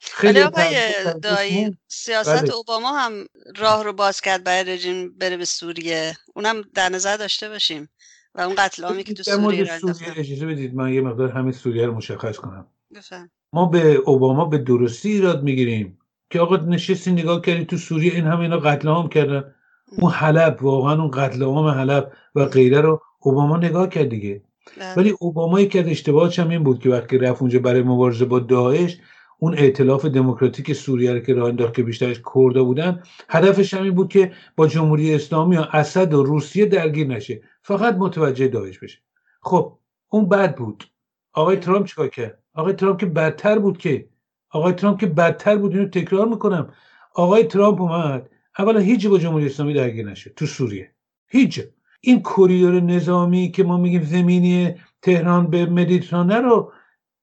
خیلی دایی سیاست بله. اوباما هم راه رو باز کرد برای رژیم بره به سوریه. اونم در نظر داشته باشیم. و اون قتل عامی که تو سوریه سوریه اجازه بدید من یه مقدار همین سوریه رو مشخص کنم. ما به اوباما به درستی ایراد می‌گیریم که آقا نشستی نگاه کردی تو سوریه این همه اینا قتل عام کردن. اون حلب واقعا اون قتل عام حلب و غیره رو اوباما نگاه کرد دیگه. بله. ولی اوباما که اشتباهش هم این بود که وقتی رفت اونجا برای مبارزه با داعش اون ائتلاف دموکراتیک سوریه رو که راه انداخت که بیشترش کرده بودن هدفش هم این بود که با جمهوری اسلامی و اسد و روسیه درگیر نشه. فقط متوجه داعش بشه. خب اون بد بود. آقای ترامپ چیکار کرد؟ آقای ترامپ که بدتر بود که آقای ترامپ که بدتر بود اینو تکرار می‌کنم. آقای ترامپ اومد اولا هیچ با جمهوری اسلامی درگیر نشه تو سوریه. هیچ این کوریدور نظامی که ما میگیم زمینی تهران به مدیترانه رو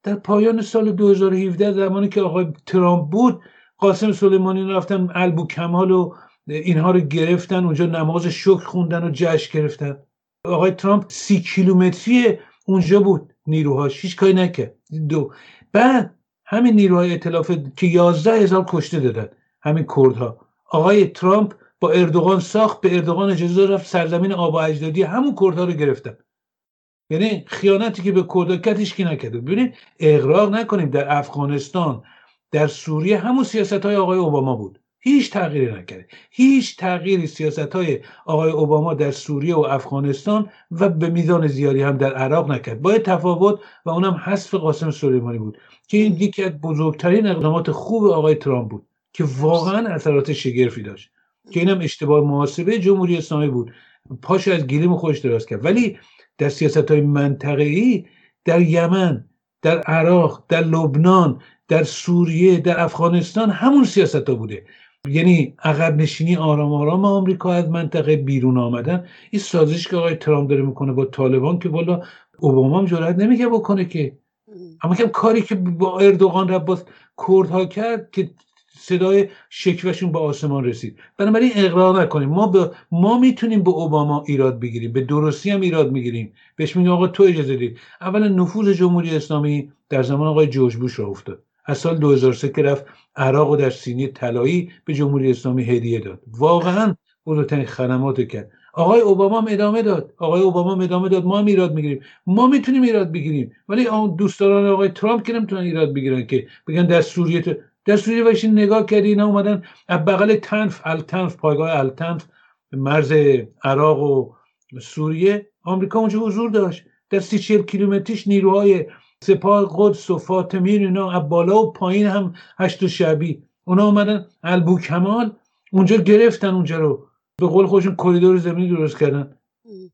در پایان سال 2017 زمانی که آقای ترامپ بود قاسم سلیمانی رفتن البو کمال و اینها رو گرفتن اونجا نماز شکر خوندن و جشن گرفتن. آقای ترامپ سی کیلومتری اونجا بود. نیروهاش هیچ کاری نکرد. دو بعد همین نیروهای اطلاف که یازده هزار کشته دادن همین کردها. آقای ترامپ با اردوغان ساخت به اردوغان اجازه رفت سرزمین آب و اجدادی همون کردها رو گرفتن. یعنی خیانتی که به کرد کتش کی نکرده. ببینید اغراق نکنیم در افغانستان در سوریه همون سیاست های آقای اوباما بود. هیچ تغییری نکرده. هیچ تغییری سیاست های آقای اوباما در سوریه و افغانستان و به میزان زیادی هم در عراق نکرد. با تفاوت و اونم حذف قاسم سلیمانی بود که این یکی از بزرگترین اقدامات خوب آقای ترامپ بود که واقعا اثرات شگرفی داشت. که اینم اشتباه محاسبه جمهوری اسلامی بود. پاش از گیریم خوش درست کرد. ولی در سیاست های منطقه‌ای در یمن در عراق در لبنان در سوریه در افغانستان همون سیاست ها بوده. یعنی عقب نشینی آرام آرام آمریکا از منطقه بیرون آمدن. این سازش که آقای ترامپ داره می‌کنه با طالبان که بالا اوباما هم جرأت نمیگه بکنه که. اما که کاری که با اردوغان را با کردها کرد که صدای شکوهشون به آسمان رسید. بنابراین اقرار نکنیم. ما به ما می‌تونیم به اوباما ایراد بگیریم. به درستی هم ایراد می‌گیریم. بهش میگیم آقا تو اجازه دید. اولا نفوذ جمهوری اسلامی در زمان آقای جورج بوش افتاد. از سال 2003 که رفت عراق و در سینی طلایی به جمهوری اسلامی هدیه داد. واقعا بزرگترین خدمات کرد. آقای اوباما هم ادامه داد. آقای اوباما هم ادامه داد. ما هم ایراد می‌گیریم. ما می‌تونیم ایراد بگیریم. ولی اون دوستداران آقای ترامپ که نمی‌تونن ایراد بگیرن که بگن در سوریه در سوریه وایشین نگاه کردی اینا اومدن از بغل تنف التنف پایگاه التنف مرز عراق و سوریه آمریکا اونجا حضور داشت. در سی چهل کیلومتریش نیروهای سپاه قدس و فاطمین اینا از بالا و پایین هم هشت و شبی اونا اومدن البو کمال اونجا گرفتن اونجا رو. به قول خودشون کریدور زمینی درست کردن.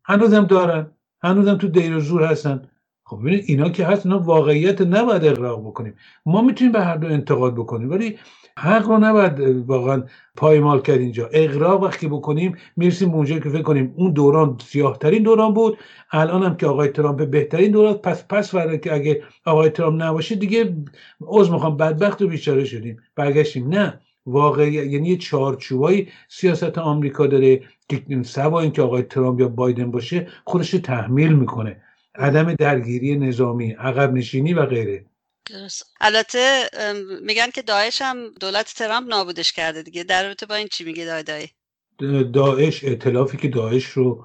هنوزم دارن. هنوزم تو دیر و زور هستن. خب ببینید اینا که هست اینا واقعیت نباید اقراق بکنیم. ما می‌تونیم به هر دو انتقاد بکنیم ولی حق رو نباید واقعا پایمال کرد اینجا. اقراق وقتی بکنیم می‌رسیم اونجا که فکر کنیم اون دوران سیاه ترین دوران بود الان هم که آقای ترامپ بهترین دوران پس پس فرده که اگه آقای ترامپ نباشه دیگه عذر می‌خوام بدبخت و بیچاره شدیم برگشتیم. نه واقعی یعنی یه چارچوبای سیاست آمریکا داره که سوا اینکه آقای ترامپ یا بایدن باشه خودش تحمیل می‌کنه. عدم درگیری نظامی عقب نشینی و غیره. درست. البته میگن که داعش هم دولت ترامپ نابودش کرده دیگه. در رابطه با این چی میگه دای دای؟ داعش اطلافی که داعش رو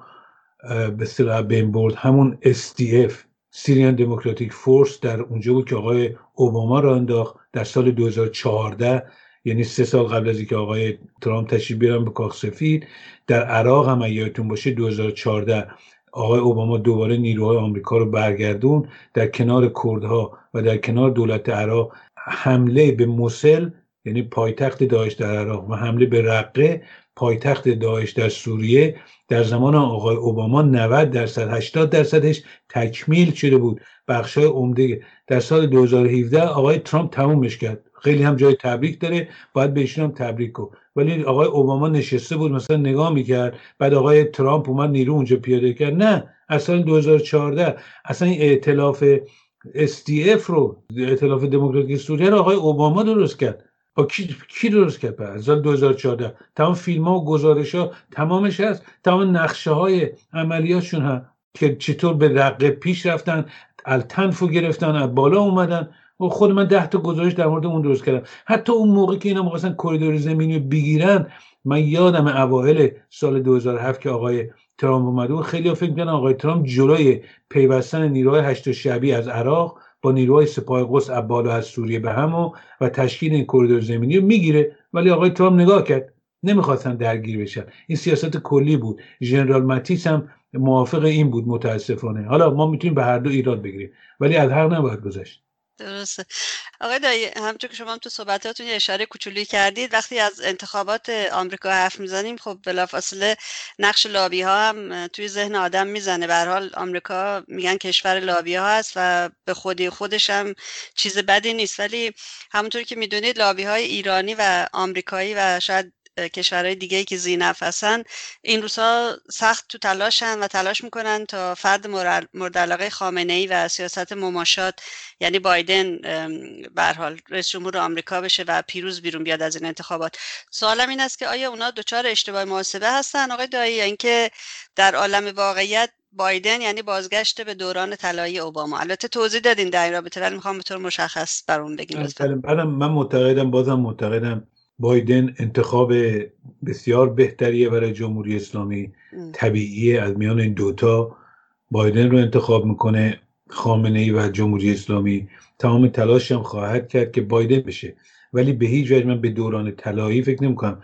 به اصطلاح بین برد همون SDF سیریان دموکراتیک فورس در اونجا بود که آقای اوباما را انداخت در سال 2014 یعنی سه سال قبل از اینکه آقای ترامپ تشریف بیارن به کاخ سفید. در عراق هم یادتون باشه 2014 آقای اوباما دوباره نیروهای آمریکا رو برگردون در کنار کردها و در کنار دولت عراق. حمله به موسل یعنی پایتخت داعش در عراق و حمله به رقه پایتخت داعش در سوریه در زمان آقای اوباما 90 درصد 80 درصدش تکمیل شده بود. بخشای عمده در سال 2017 آقای ترامپ تمومش کرد. خیلی هم جای تبریک داره باید بهشون هم تبریک کن. ولی آقای اوباما نشسته بود مثلا نگاه می‌کرد بعد آقای ترامپ اومد نیرو اونجا پیاده کرد. نه سال 2014 اصلا این ائتلاف SDF رو ائتلاف دموکراتیک سوریه رو آقای اوباما درست کرد. با کی, کی درست کرد؟ از سال 2014 تمام فیلم ها و گزارش ها تمامش هست. تمام نقشه های عملیاتشون هم که چطور به رقه پیش رفتن التنفو گرفتن از بالا اومدن. خود من ده تا گزارش در مورد اون درست کردم. حتی اون موقع که اینا می‌خواستن کریدور زمینی رو بگیرن من یادم اوایل سال 2007 که آقای ترامپ اومده بود خیلی فکر می‌کنن آقای ترامپ جلوی پیوستن نیروهای هشت شبی از عراق با نیروهای سپاه قدس ابال از سوریه به هم و, و تشکیل این کریدور زمینی رو می‌گیره. ولی آقای ترامپ نگاه کرد نمی‌خواستن درگیر بشن. این سیاست کلی بود. ژنرال ماتیس هم موافق این بود متاسفانه. حالا ما می‌تونیم به هر دو ایراد بگیریم. ولی از حق نباید گذشت. درسته. آقای دایی همچون که شما هم تو صحبتاتون اشاره کوچولی کردید وقتی از انتخابات آمریکا حرف می‌زنیم خب بلافاصله نقش لابی ها هم توی ذهن آدم می‌زنه. به حال آمریکا میگن کشور لابی ها هست و به خودی خودش هم چیز بدی نیست. ولی همونطور که می‌دونید لابی های ایرانی و آمریکایی و شاید کشورهای دیگه که زینف هستن این روزها سخت تو تلاشن و تلاش می‌کنن تا فرد مورد علاقه خامنه ای و سیاست مماشات یعنی بایدن به حال رئیس جمهور آمریکا بشه و پیروز بیرون بیاد از این انتخابات. سوالم این است که آیا اونا دچار اشتباه محاسبه هستن؟ آقای دایی یا اینکه در عالم واقعیت بایدن یعنی بازگشت به دوران طلایی اوباما؟ البته توضیح دادین در این رابطه ولی می‌خوام به طور مشخص برون بگین من معتقدم بازم معتقدم بایدن انتخاب بسیار بهتریه برای جمهوری اسلامی. طبیعیه. از میان این دوتا بایدن رو انتخاب می‌کنه خامنه ای و جمهوری اسلامی. تمام تلاش هم خواهد کرد که بایدن بشه. ولی به هیچ وجه من به دوران طلایی فکر نمی‌کنم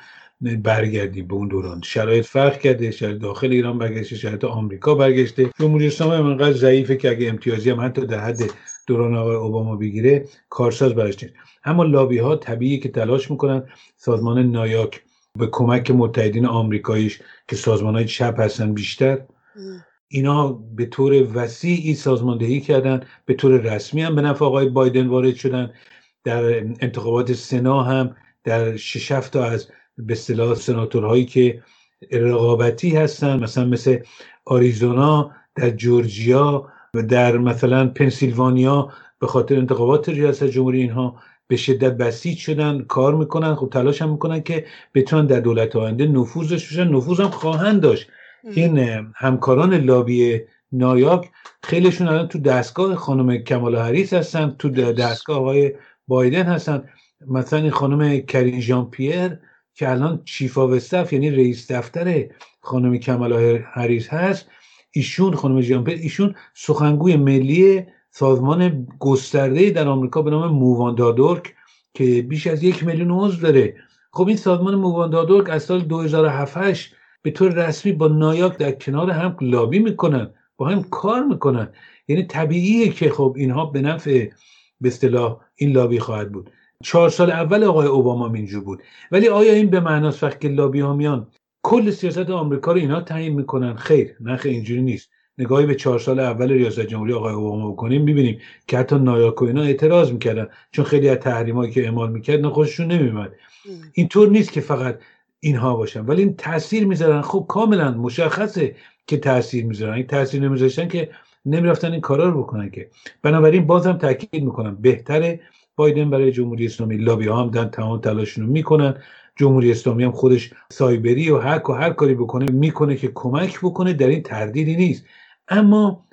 برگردیم به اون دوران. شرایط فرق کرده شرایط داخل ایران برگشته شرایط آمریکا برگشته. جمهوری اسلامی انقدر ضعیفه که اگه امتیازی هم حتی در حد دوران آقای اوباما بگیره کارساز براش نیست. اما لابی ها طبیعی که تلاش می‌کنن سازمان نایاک به کمک متحدین آمریکاییش که سازمان های چپ هستن بیشتر اینا به طور وسیعی سازماندهی کردن به طور رسمی هم به نفع آقای بایدن وارد شدن در انتخابات سنا هم در شش تا از به اصطلاح سناتورهایی که رقابتی هستن مثلا مثل آریزونا در جورجیا در مثلا پنسیلوانیا به خاطر انتخابات ریاست جمهوری اینها به شدت بسیج شدن کار می‌کنن خب تلاش هم می‌کنن که بتونن در دولت آینده نفوذ داشته باشن. نفوذ هم خواهند داشت. این همکاران لابی نایاک خیلیشون الان تو دستگاه خانم کمالا هریس هستن تو دستگاه آقای بایدن هستن. مثلا این خانم کرین ژان پیر که الان chief of یعنی رئیس دفتر خانم کمالا هریس هست ایشون خانم پیر ایشون سخنگوی ملی سازمان گسترده در آمریکا به نام MoveOn.org که بیش از یک میلیون عضو داره. خب این سازمان موواندادورک از سال 2007 به طور رسمی با نایاک در کنار هم لابی می‌کنن با هم کار می‌کنن. یعنی طبیعیه که خب اینها به نفع به اصطلاح این لابی خواهد بود. چهار سال اول آقای اوباما اینجور بود. ولی آیا این به معناست وقتی که لابی ها میان؟ کل سیاست آمریکا رو اینها تعیین می‌کنن. خیر نه اینجوری نیست. نگاهی به چهار سال اول ریاست جمهوری آقای اوباما بکنیم ببینیم که حتی نایاک و اینا اعتراض می‌کردن. چون خیلی از تحریمایی که اعمال می‌کردن خوششون نمیومد اینطور نیست که فقط اینها باشن. ولی این تاثیر می‌ذارن. خب کاملا مشخصه که تاثیر می‌ذارن. این تاثیر نمیذاشتن که نمی‌رفتن این کارا رو بکنن که. بنابراین بازم تاکید می‌کنم. بهتره بایدن برای جمهوری اسلامی لابی ها هم دن تمام تلاششون می‌کنن. جمهوری اسلامی هم خودش سایبری و هک و هر کاری بکنه می‌کنه که کمک بکنه در این تردیدی نیست. اما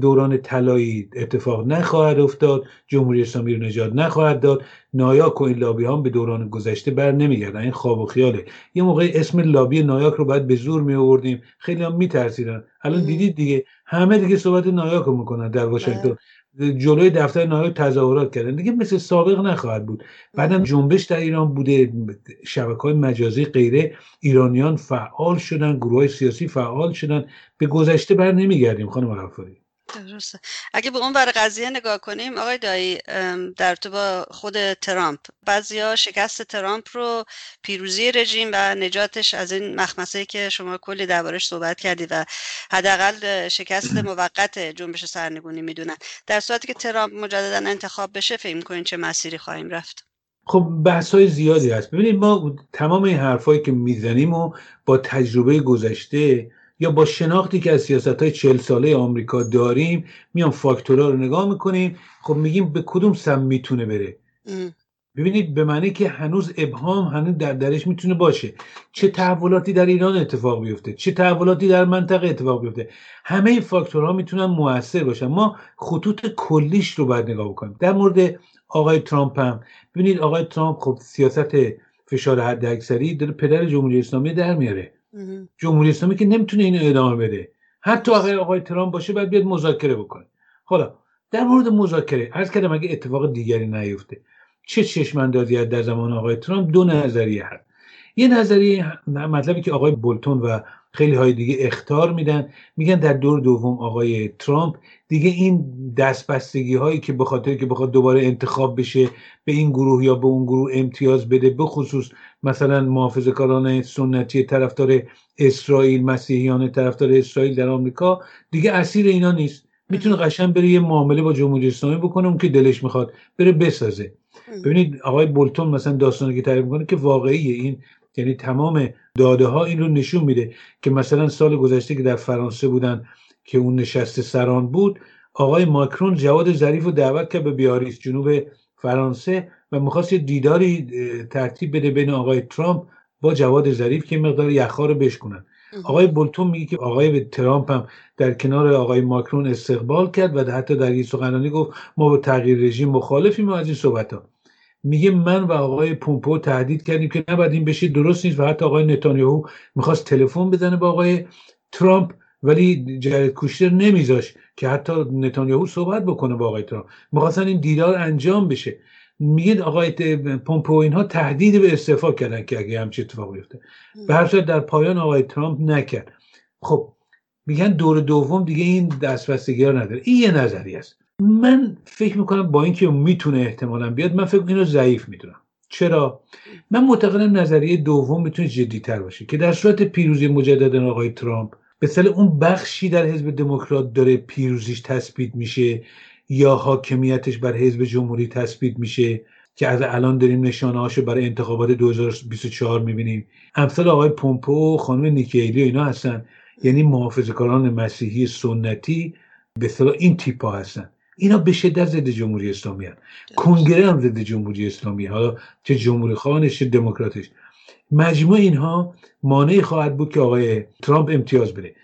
دوران طلایی اتفاق نخواهد افتاد جمهوری اسلامی رو نجات نخواهد داد. نایاک و این لابی هم به دوران گذشته بر نمیگردن. این خواب و خیاله. یه موقع اسم لابی نایاک رو باید به زور می آوردیم خیلی هم میترسیدن. الان دیدید دیگه؟ همه دیگه صحبت نایاک رو می‌کنن در واشنگتن. جلوی دفتر نایب تظاهرات کردن. دیگه مثل سابق نخواهد بود. بعدم جنبش در ایران بوده شبکه های مجازی غیره ایرانیان فعال شدن گروه های سیاسی فعال شدن. به گذشته بر نمیگردیم خانم غفاری. درسته. اگه به اون بر قضیه نگاه کنیم آقای دایی در تو با خود ترامپ بعضیا شکست ترامپ رو پیروزی رژیم و نجاتش از این مخمسه که شما کلی دربارش صحبت کردی و حداقل شکست موقت جنبش سرنگونی می‌دونن. در صورتی که ترامپ مجددا انتخاب بشه فکر می‌کنین چه مسیری خواهیم رفت؟ خب بحث های زیادی هست. ببینید ما تمام این حرفایی که می‌زنیم و با تجربه گذشته یا با شناختی که از سیاست های چل ساله آمریکا داریم میان فاکتورها رو نگاه می‌کنیم. خب میگیم به کدوم سم می‌تونه بره؟ ببینید به معنی که هنوز ابهام هنوز در درش می‌تونه باشه. چه تحولاتی در ایران اتفاق بیفته؟ چه تحولاتی در منطقه اتفاق بیفته؟ همه این فاکتورها می‌تونن موثر باشن. ما خطوط کلیش رو باید نگاه بکنیم. در مورد آقای ترامپ هم. ببینید آقای ترامپ خب سیاست فشار حد اکثری داره پدر جمهوری اسلامی در میاره. جمهوری اسلامی که نمی‌تونه اینو ادامه بده. حتی اگر آقای ترامپ باشه باید بیاد مذاکره بکنه. حالا در مورد مذاکره عرض کردم اگه اتفاق دیگری نیفته چه چشماندازی در زمان آقای ترامپ؟ دو نظریه هست. یه نظریه مطلبی که آقای بولتون و خیلی های دیگه اختار میدن. میگن در دور دوم آقای ترامپ دیگه این دستبستگی هایی که به خاطر که بخواد دوباره انتخاب بشه به این گروه یا به اون گروه امتیاز بده به خصوص مثلا محافظ کاران سنتی طرفدار اسرائیل مسیحیان طرفدار اسرائیل در آمریکا دیگه اسیر اینا نیست. می‌تونه قشن بره یه معامله با جمهوری اسلامی بکنه اون که دلش می‌خواد بره بسازه. ببینید آقای بولتون مثلا داستانی که تعریف می‌کنه که واقعیه. این یعنی تمام داده ها این رو نشون میده که مثلا سال گذشته که در فرانسه بودن که اون نشست سران بود آقای ماکرون جواد ظریف رو دعوت کرد به بیاریس جنوب فرانسه و می‌خواست یه دیداری ترتیب بده بین آقای ترامپ با جواد ظریف که مقدار یخها رو بشکنن آقای بولتون میگه که آقای ترامپ هم در کنار آقای ماکرون استقبال کرد و حتی در این سخنرانی گفت ما با تغییر رژیم مخالفیم از این صحبت ها میگه من و آقای پومپو تهدید کردیم که نباید این بشه درست نیست. و حتی آقای نتانیاهو می‌خواست تلفن بزنه با آقای ترامپ ولی جرد کوشتر نمیذاش که حتی نتانیاهو صحبت بکنه با آقای ترامپ. می‌خواستن این دیدار انجام بشه. میگه آقای پومپو اینها تهدید به استعفا کردن که اگه همچی اتفاق بیفته. به هر در پایان آقای ترامپ نکرد. خب میگن دور دوم دیگه این دستبستگی ها نداره. این یه نظری است. من فکر می‌کنم با اینکه مثلا احتمالا بیاد من فکر اینو ضعیف می‌دونم. چرا؟ من معتقدم نظریه دوم می‌تونه جدیتر باشه که در صورت پیروزی مجدد آقای ترامپ به اون بخشی در حزب دموکرات داره پیروزیش تثبیت میشه یا حاکمیتش بر حزب جمهوری تثبیت میشه که از الان داریم نشانه هاشو برای انتخابات 2024 می‌بینیم. امثال آقای پومپو و خانم نیکیلی و اینا هستن. یعنی محافظه‌کاران مسیحی سنتی به این تیپا هستن. اینا به شدت ضد جمهوری اسلامی هستن کنگره هم ضد جمهوری اسلامی حالا چه جمهوری خانش چه دموکراتش. مجموع اینها مانعی خواهد بود که آقای ترامپ امتیاز بده.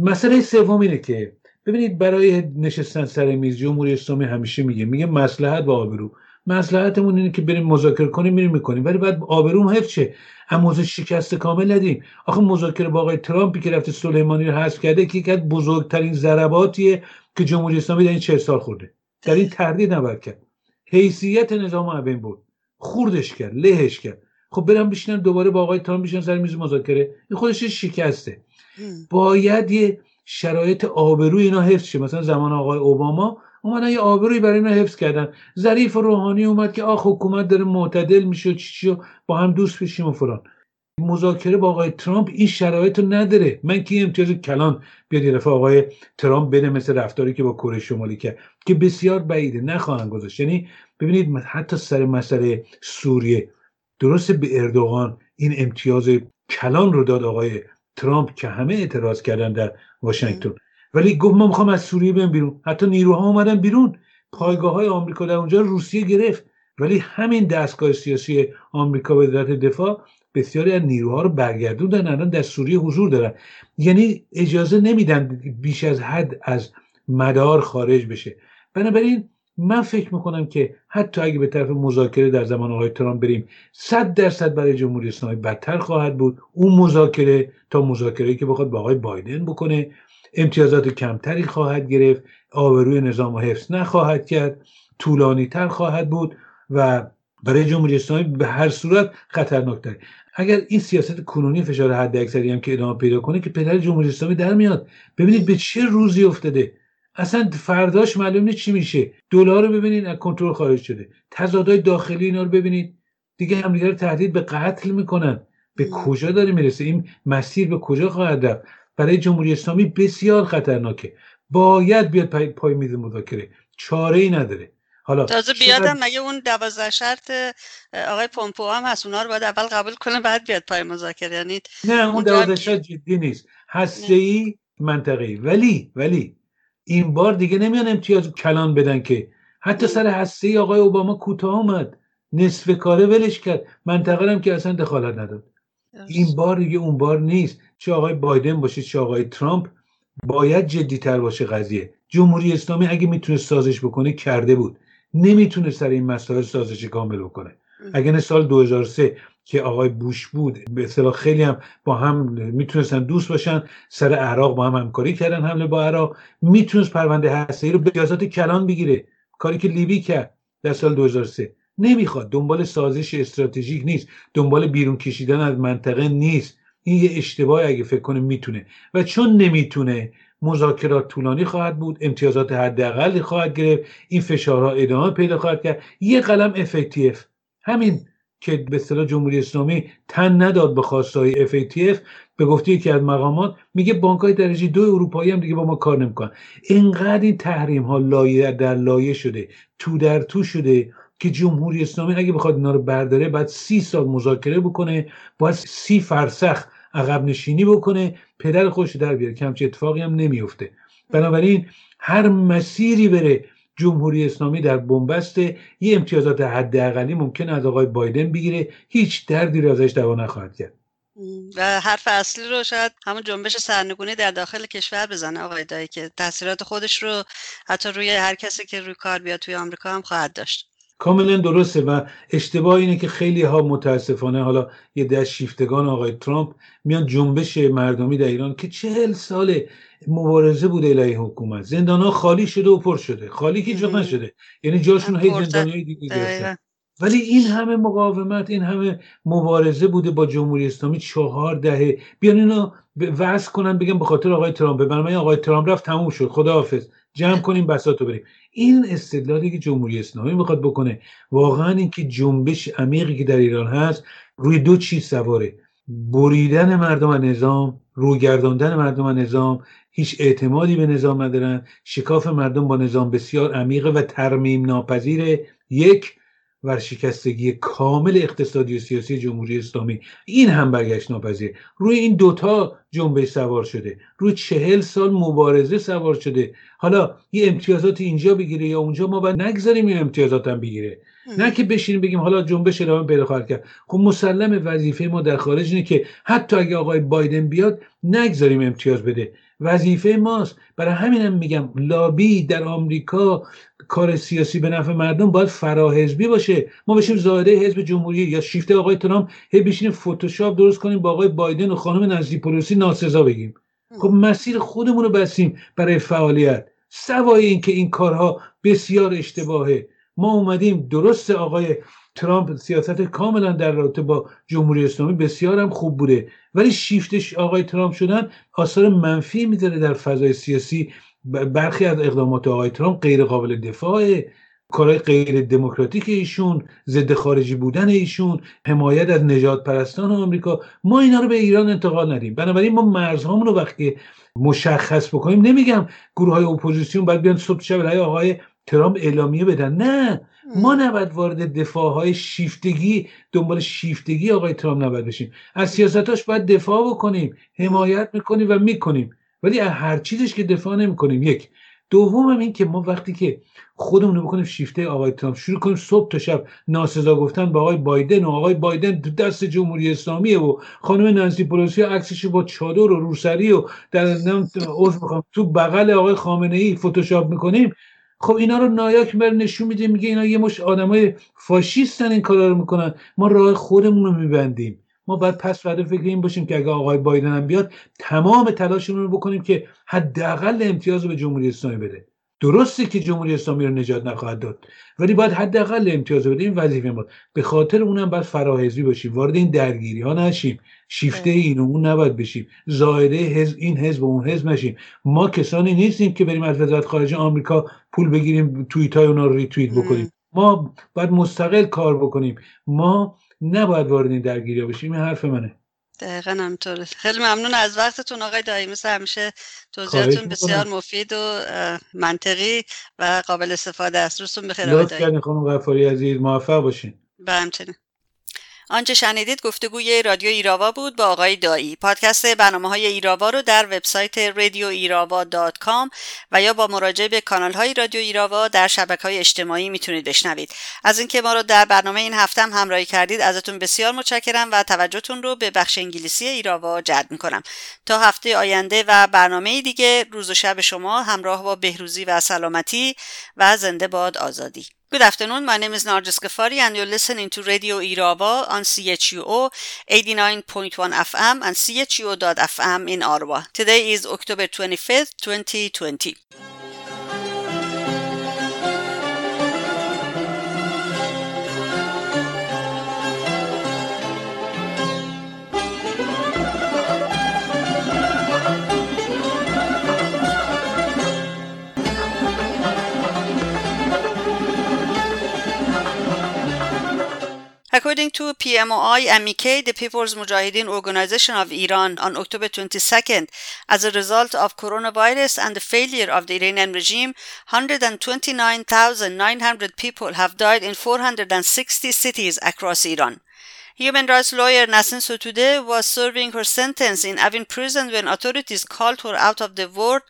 مسئله سوم اینه که ببینید برای نشستن سر میز جمهوری اسلامی همیشه میگه میگه مسلحت با آبرو. مسلحتمون اینه که بریم مذاکره کنیم میریم می‌کنیم. ولی بعد آبروم حفظ شه. اما شکست کامل ندیم. آخه مذاکره با آقای ترامپی که رفته سلیمانی رو حذف کرده که یکی بزرگترین ضرباتیه که جمهوری اسلامی در این چه سال خورده. در این تردید نباید کرد. حیثیت نظام ابین بود خوردش کرد لهش کرد. خب برم بشینن دوباره با آقای ترامپ بشینن سر میز مذاکره. این خودش شکسته. باید یه شرایط آبروی اینا حفظ شه. مثلا زمان آقای اوباما اومدن یه آبروی برای اینا حفظ کردن ظریف و روحانی اومد که آخ حکومت داره معتدل میشه و چی با هم دوست بشیم و فلان. مذاکره با آقای ترامپ این شرایط رو نداره. من که امتیاز کلان بیاد یه آقای ترامپ بده مثل رفتاری که با کره شمالی کرد که بسیار بعیده نخواهند گذاشت. یعنی ببینید حتی سر مسئله سوریه درست به اردوغان این امتیاز کلان رو داد آقای ترامپ که همه اعتراض کردن در واشنگتن. ولی گفت ما می‌خوام از سوریه بریم بیرون. حتی نیروها اومدن بیرون. پایگاه های آمریکا در اونجا روسیه گرفت. ولی همین دستگاه سیاسی آمریکا به دفاع بسیاری از نیروها رو برگردوندن. الان در سوریه حضور دارن. یعنی اجازه نمیدن بیش از حد از مدار خارج بشه. بنابراین من فکر می‌کنم که حتی اگه به طرف مذاکره در زمان آقای ترامپ بریم صد درصد برای جمهوری اسلامی بدتر خواهد بود. اون مذاکره تا مذاکره که بخواد با آقای بایدن بکنه. امتیازات کمتری خواهد گرفت. آبروی نظام و حفظ نخواهد کرد. طولانی تر خواهد بود و برای جمهوری اسلامی به هر صورت خطرناکتر اگر این سیاست کنونی فشار حد اکثری هم که ادامه پیدا کنه که پدر جمهوری اسلامی در میاد. ببینید به چه روزی افتاده. اصلا فرداش معلوم نیست چی میشه. دلار رو ببینید از کنترل خارج شده. تضادهای داخلی اینا رو ببینید. دیگه همدیگه رو تهدید به قتل می‌کنن. به کجا داره می‌رسه؟ این مسیر به کجا خواهد رفت؟ برای جمهوری اسلامی بسیار خطرناکه. باید بیاد پای, پای میز مذاکره. چاره ای نداره. حالا تازه بیادم مگه اون دوازده شرط آقای پومپو هم هست؟ اونا رو باید اول قبول کنه بعد بیاد پای مذاکره. یعنی نه اون دوازده شرط جدی نیست. هسته ای منطقی ولی ولی این بار دیگه نمیان امتیاز کلان بدن که حتی سر هسته ای آقای اوباما کوتاه اومد. نصف کاره ولش کرد. منطقه هم که اصلا دخالت نداد. این بار دیگه اون بار نیست. چه آقای بایدن باشه چه آقای ترامپ باید جدی تر باشه قضیه. جمهوری اسلامی اگه می‌تونه سازش بکنه کرده بود. نمی‌تونه سر این مسائل سازش کامل بکنه. اگه سال 2003 که آقای بوش بود به اصطلاح خیلی هم با هم می‌تونستن دوست باشن سر عراق با هم همکاری کردن حمله با عراق. می‌تونست پرونده هسته رو به اجازات کلان بگیره. کاری که لیبی کرد در سال 2003 نمی‌خواد. دنبال سازش استراتژیک نیست. دنبال بیرون کشیدن از منطقه نیست. این یه اشتباه اگه فکر کنه می‌تونه. و چون نمی‌تونه مذاکرات طولانی خواهد بود امتیازات حداقلی خواهد گرفت این فشارها ادامه پیدا خواهد کرد. یه قلم FATF همین که به اصطلاح جمهوری اسلامی تن نداد به خواستهای FATF به گفته یکی از مقامات میگه بانک های درجه دو اروپایی هم دیگه با ما کار نمی‌کنن. اینقدر این تحریم ها لایه در لایه شده تو در تو شده. که جمهوری اسلامی اگه بخواد اینا رو برداره بعد سی سال مذاکره بکنه باید سی فرسخ عقب نشینی بکنه پدر خوش در بیاره. که همچه اتفاقی هم نمیفته. بنابراین هر مسیری بره جمهوری اسلامی در بنبست یه امتیازات حداقلی ممکن از آقای بایدن بگیره. هیچ دردی رو ازش دوا نخواهد کرد. و حرف اصلی رو شاید همون جنبش سرنگونی در داخل کشور بزنه آقای دایی که تاثیرات خودش رو حتی روی هر کسی که روی کار بیاد توی آمریکا هم خواهد داشت. کاملا درسته و اشتباه اینه که خیلی ها متاسفانه حالا یه دست شیفتگان آقای ترامپ میان جنبش مردمی در ایران که چهل سال مبارزه بوده علیه حکومت. زندان ها خالی شده و پر شده. خالی که جا نشده. یعنی جاشون هی زندانی دیگه گرفتن. ولی این همه مقاومت این همه مبارزه بوده با جمهوری اسلامی چهار دهه. بیان اینو وضع کنن بگم به خاطر آقای ترامپ. برنامه آقای ترامپ رفت تموم شد. خداحافظ. جمع کنیم بساتو بریم. این استدلالی که جمهوری اسلامی می‌خواد بکنه واقعا اینکه جنبش عمیقی که در ایران هست روی دو چیز سواره. بریدن مردم و نظام روگرداندن مردم و نظام هیچ اعتمادی به نظام ندارن. شکاف مردم با نظام بسیار عمیقه و ترمیم ناپذیر یک ورشکستگی کامل اقتصادی و سیاسی جمهوری اسلامی. این هم برگشت ناپذیر. روی این دوتا جنبش سوار شده. روی چهل سال مبارزه سوار شده. حالا یه امتیازات اینجا بگیره یا اونجا ما باید نگذاریم این امتیازات هم بگیره. نه که بشینیم بگیم حالا جنبش ادامه پیدا خواهد کرد. خب مسلم وظیفه ما در خارج اینه که حتی اگه آقای بایدن بیاد نگذاریم امتیاز بده. وظیفه ماست. برای همینم میگم لابی در آمریکا کار سیاسی به نفع مردم باید فراحزبی باشه. ما بشیم زایده حزب جمهوری یا شیفته آقای ترامپ هی بشینیم فتوشاپ درست کنیم با آقای بایدن و خانم نزدی پروسی ناسزا بگیم. خب مسیر خودمون رو بسیم برای فعالیت. سوای اینکه این کارها بسیار اشتباهه. ما اومدیم درست آقای ترامپ سیاست کاملا در رابطه با جمهوری اسلامی بسیار هم خوب بوده. ولی شیفتش آقای ترامپ شدن آثار منفی می‌ذاره در فضای سیاسی. برخی از اقدامات آقای ترامپ غیر قابل دفاعه کارهای غیر دموکراتیک ایشون ضد خارجی بودن ایشون حمایت از نجات پرستان آمریکا. ما اینا رو به ایران انتقال ندیم. بنابراین ما مرزهامون رو وقتی مشخص بکنیم نمیگم گروه های اپوزیسیون باید بیان صبح شب آقای ترامپ اعلامیه بدن. نه. ما نباید وارد دفاع های شیفتگی دنبال شیفتگی آقای ترامپ نباید بشیم. از سیاستاش باید دفاع بکنیم حمایت می‌کنیم و می‌کنیم. ولی هر چیزش که دفاع نمی‌کنیم. یک. دوم هم این که ما وقتی که خودمون رو بکنیم شیفته آقای ترامپ شروع کنیم صبح تا شب ناسزا گفتن با آقای بایدن و آقای بایدن دست جمهوری اسلامیه و خانم نانسی پلوسی عکسش با چادر و روسری و در عضو تو بغل آقای خامنه ای فتوشاپ می‌کنیم. خب اینا رو نایاک بر نشون میده میگه اینا یه مش آدمای فاشیستن این کارا رو می‌کنن. ما راه خودمون رو میبندیم. ما باید پس فردا فکر این باشیم که اگه آقای بایدن هم بیاد تمام تلاشمون رو بکنیم که حداقل امتیاز رو به جمهوری اسلامی بده. درسته که جمهوری اسلامی رو نجات نخواهد داد ولی باید حداقل امتیاز بده. این وظیفه ما به خاطر اونم باید فراحزبی باشیم. وارد این درگیری ها نشیم. شیفته این و اون نباید بشیم. زایده حزب این حزب و اون حزب نشیم. ما کسانی نیستیم که بریم از وزارت خارجه آمریکا پول بگیریم توییت های اونا رو ریتوییت بکنیم. ما باید مستقل کار بکنیم. ما نباید وارد این درگیری بشیم این حرف منه. دقیقا همطوره خیلی ممنون از وقتتون آقای دایی. مثل همیشه توضیحاتون بسیار مفید و منطقی و قابل استفاده است. روزتون بخیر آقای دایی. خانم غفاری عزیز. موفق باشین. به همچنین. آنچه شنیدید گفتگوی رادیو ایراوا بود با آقای دایی. پادکست برنامه های ایراوا رو در وبسایت رادیو ایراوا دات کام و یا با مراجعه به کانال های رادیو ایراوا در شبکه های اجتماعی می‌تونید بشنوید. از اینکه ما رو در برنامه این هفته هم همراهی کردید ازتون بسیار متشکرم و توجهتون رو به بخش انگلیسی ایراوا جلب می‌کنم. تا هفته آینده و برنامه دیگه روز و شب شما همراه با بهروزی و سلامتی و زنده باد آزادی. Good afternoon. My name is Nargis Ghaffari and you're listening to Radio Irava on CHUO 89.1 FM and CHUO.FM in Ottawa. Today is October 25th, 2020. According to PMOI MEK, the People's Mujahideen Organization of Iran, on October 22nd, as a result of coronavirus and the failure of the Iranian regime, 129,900 people have died in 460 cities across Iran. Human rights lawyer Nasrin Sotoudeh was serving her sentence in Evin prison when authorities called her out of the ward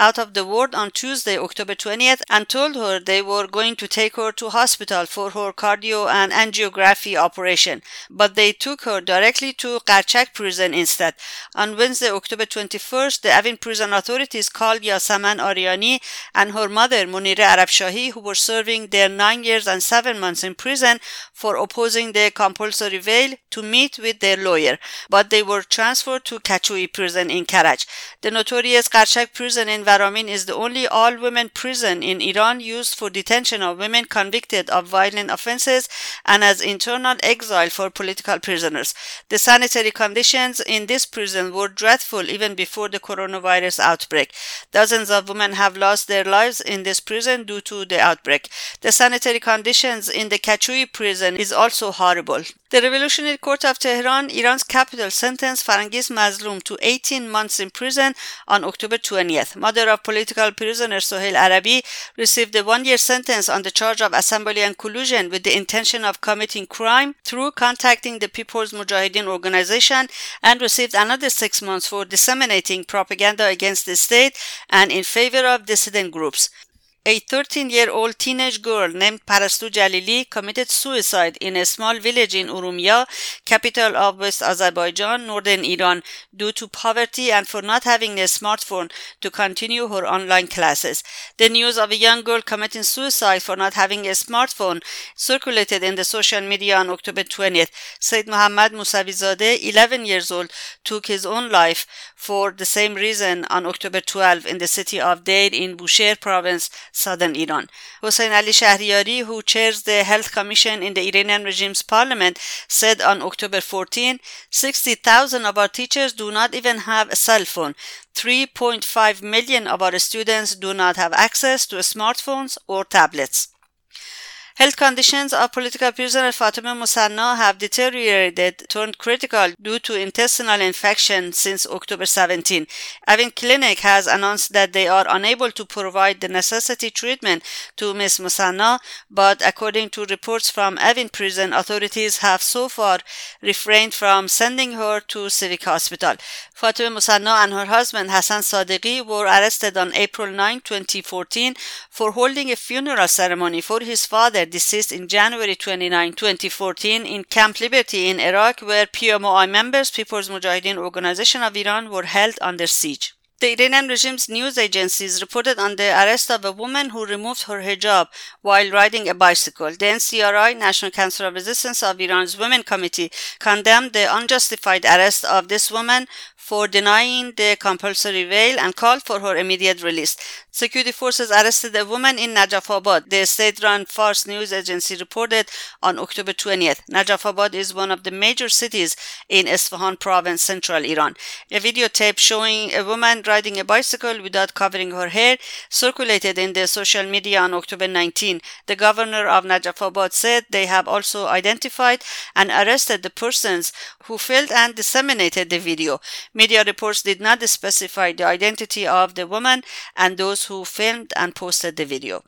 out of the ward on Tuesday, October 20th, and told her they were going to take her to hospital for her cardio and angiography operation, but they took her directly to Karchak prison instead. On Wednesday, October 21st, the Avin prison authorities called Yasaman Ariani and her mother Munira Arabshahi, who were serving their nine years and seven months in prison for opposing the compulsory veil, to meet with their lawyer, but they were transferred to Kachui prison in Karaj. The notorious Karchak prison in Varamin is the only all women prison in Iran used for detention of women convicted of violent offenses and as internal exile for political prisoners. The sanitary conditions in this prison were dreadful even before the coronavirus outbreak. Dozens of women have lost their lives in this prison due to the outbreak. The sanitary conditions in the Kachui prison is also horrible. The Revolutionary Court of Tehran, Iran's capital, sentenced Farangiz Mazlum to 18 months in prison on October 20th. Mother of political prisoner Sohail Arabi received a one-year sentence on the charge of assembly and collusion with the intention of committing crime through contacting the People's Mujahideen organization and received another six months for disseminating propaganda against the state and in favor of dissident groups. A 13 year old teenage girl named Parastu Jalili committed suicide in a small village in Urumia, capital of West Azerbaijan, northern Iran, due to poverty and for not having a smartphone to continue her online classes. The news of a young girl committing suicide for not having a smartphone circulated in the social media on October 20th. Said Muhammad Musavizadeh, 11 years old, took his own life for the same reason on October 12 in the city of Deir in Bushehr province southern Iran. Hossein Ali Shahriari, who chairs the Health Commission in the Iranian regime's parliament, said on October 14, 60,000 of our teachers do not even have a cell phone. 3.5 million of our students do not have access to smartphones or tablets. Health conditions of political prisoner Fatima Musanna have deteriorated, turned critical due to intestinal infection since October 17. Evin Clinic has announced that they are unable to provide the necessity treatment to Ms. Musanna, but according to reports from Evin prison, authorities have so far refrained from sending her to Civic Hospital. Fatima Musanna and her husband Hassan Sadiqi were arrested on April 9, 2014 for holding a funeral ceremony for his father deceased in January 29, 2014 in Camp Liberty in Iraq where PMOI members, People's Mujahideen Organization of Iran, were held under siege. The Iranian regime's news agencies reported on the arrest of a woman who removed her hijab while riding a bicycle. The NCRI, National Council of Resistance of Iran's Women Committee, condemned the unjustified arrest of this woman for denying the compulsory veil and called for her immediate release. Security forces arrested a woman in Najafabad. The state-run Fars news agency reported on October 20th. Najafabad is one of the major cities in Isfahan province, central Iran. A videotape showing a woman riding a bicycle without covering her hair circulated in the social media on October 19. The governor of Najafabad said they have also identified and arrested the persons who filmed and disseminated the video. Media reports did not specify the identity of the woman and those who filmed and posted the video.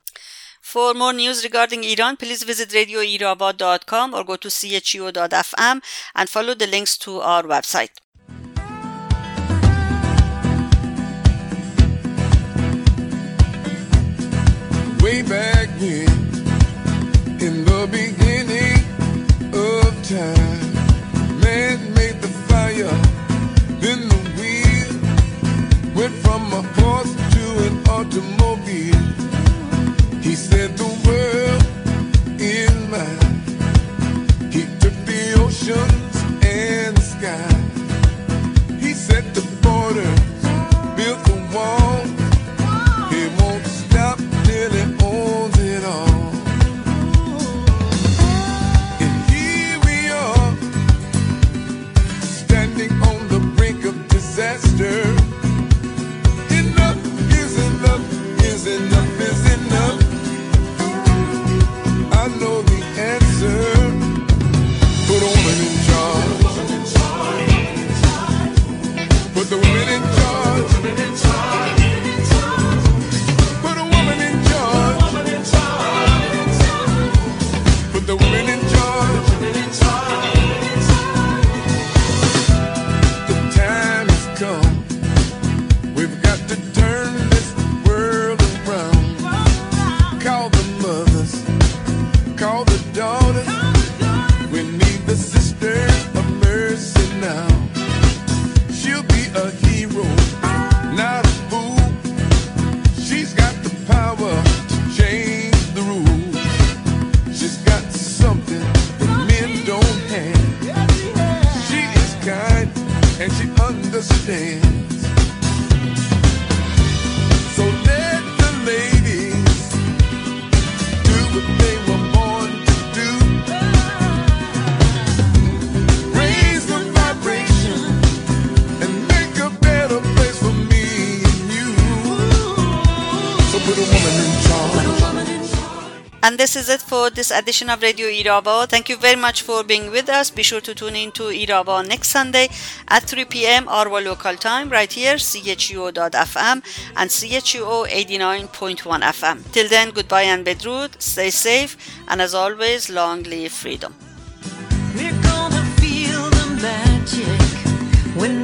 For more news regarding Iran, please visit radioiraba.com or go to chu.fm and follow the links to our website. Way back when, in the beginning of time, tomorrow. Put a woman in charge. And this is it for this edition of Radio Iraba. Thank you very much for being with us. Be sure to tune in to Iraba next Sunday at 3 p.m. our local time right here, CHUO.FM and CHUO 89.1 FM. Till then, goodbye and bedrood. Stay safe. And as always, long live freedom. We're gonna feel the magic when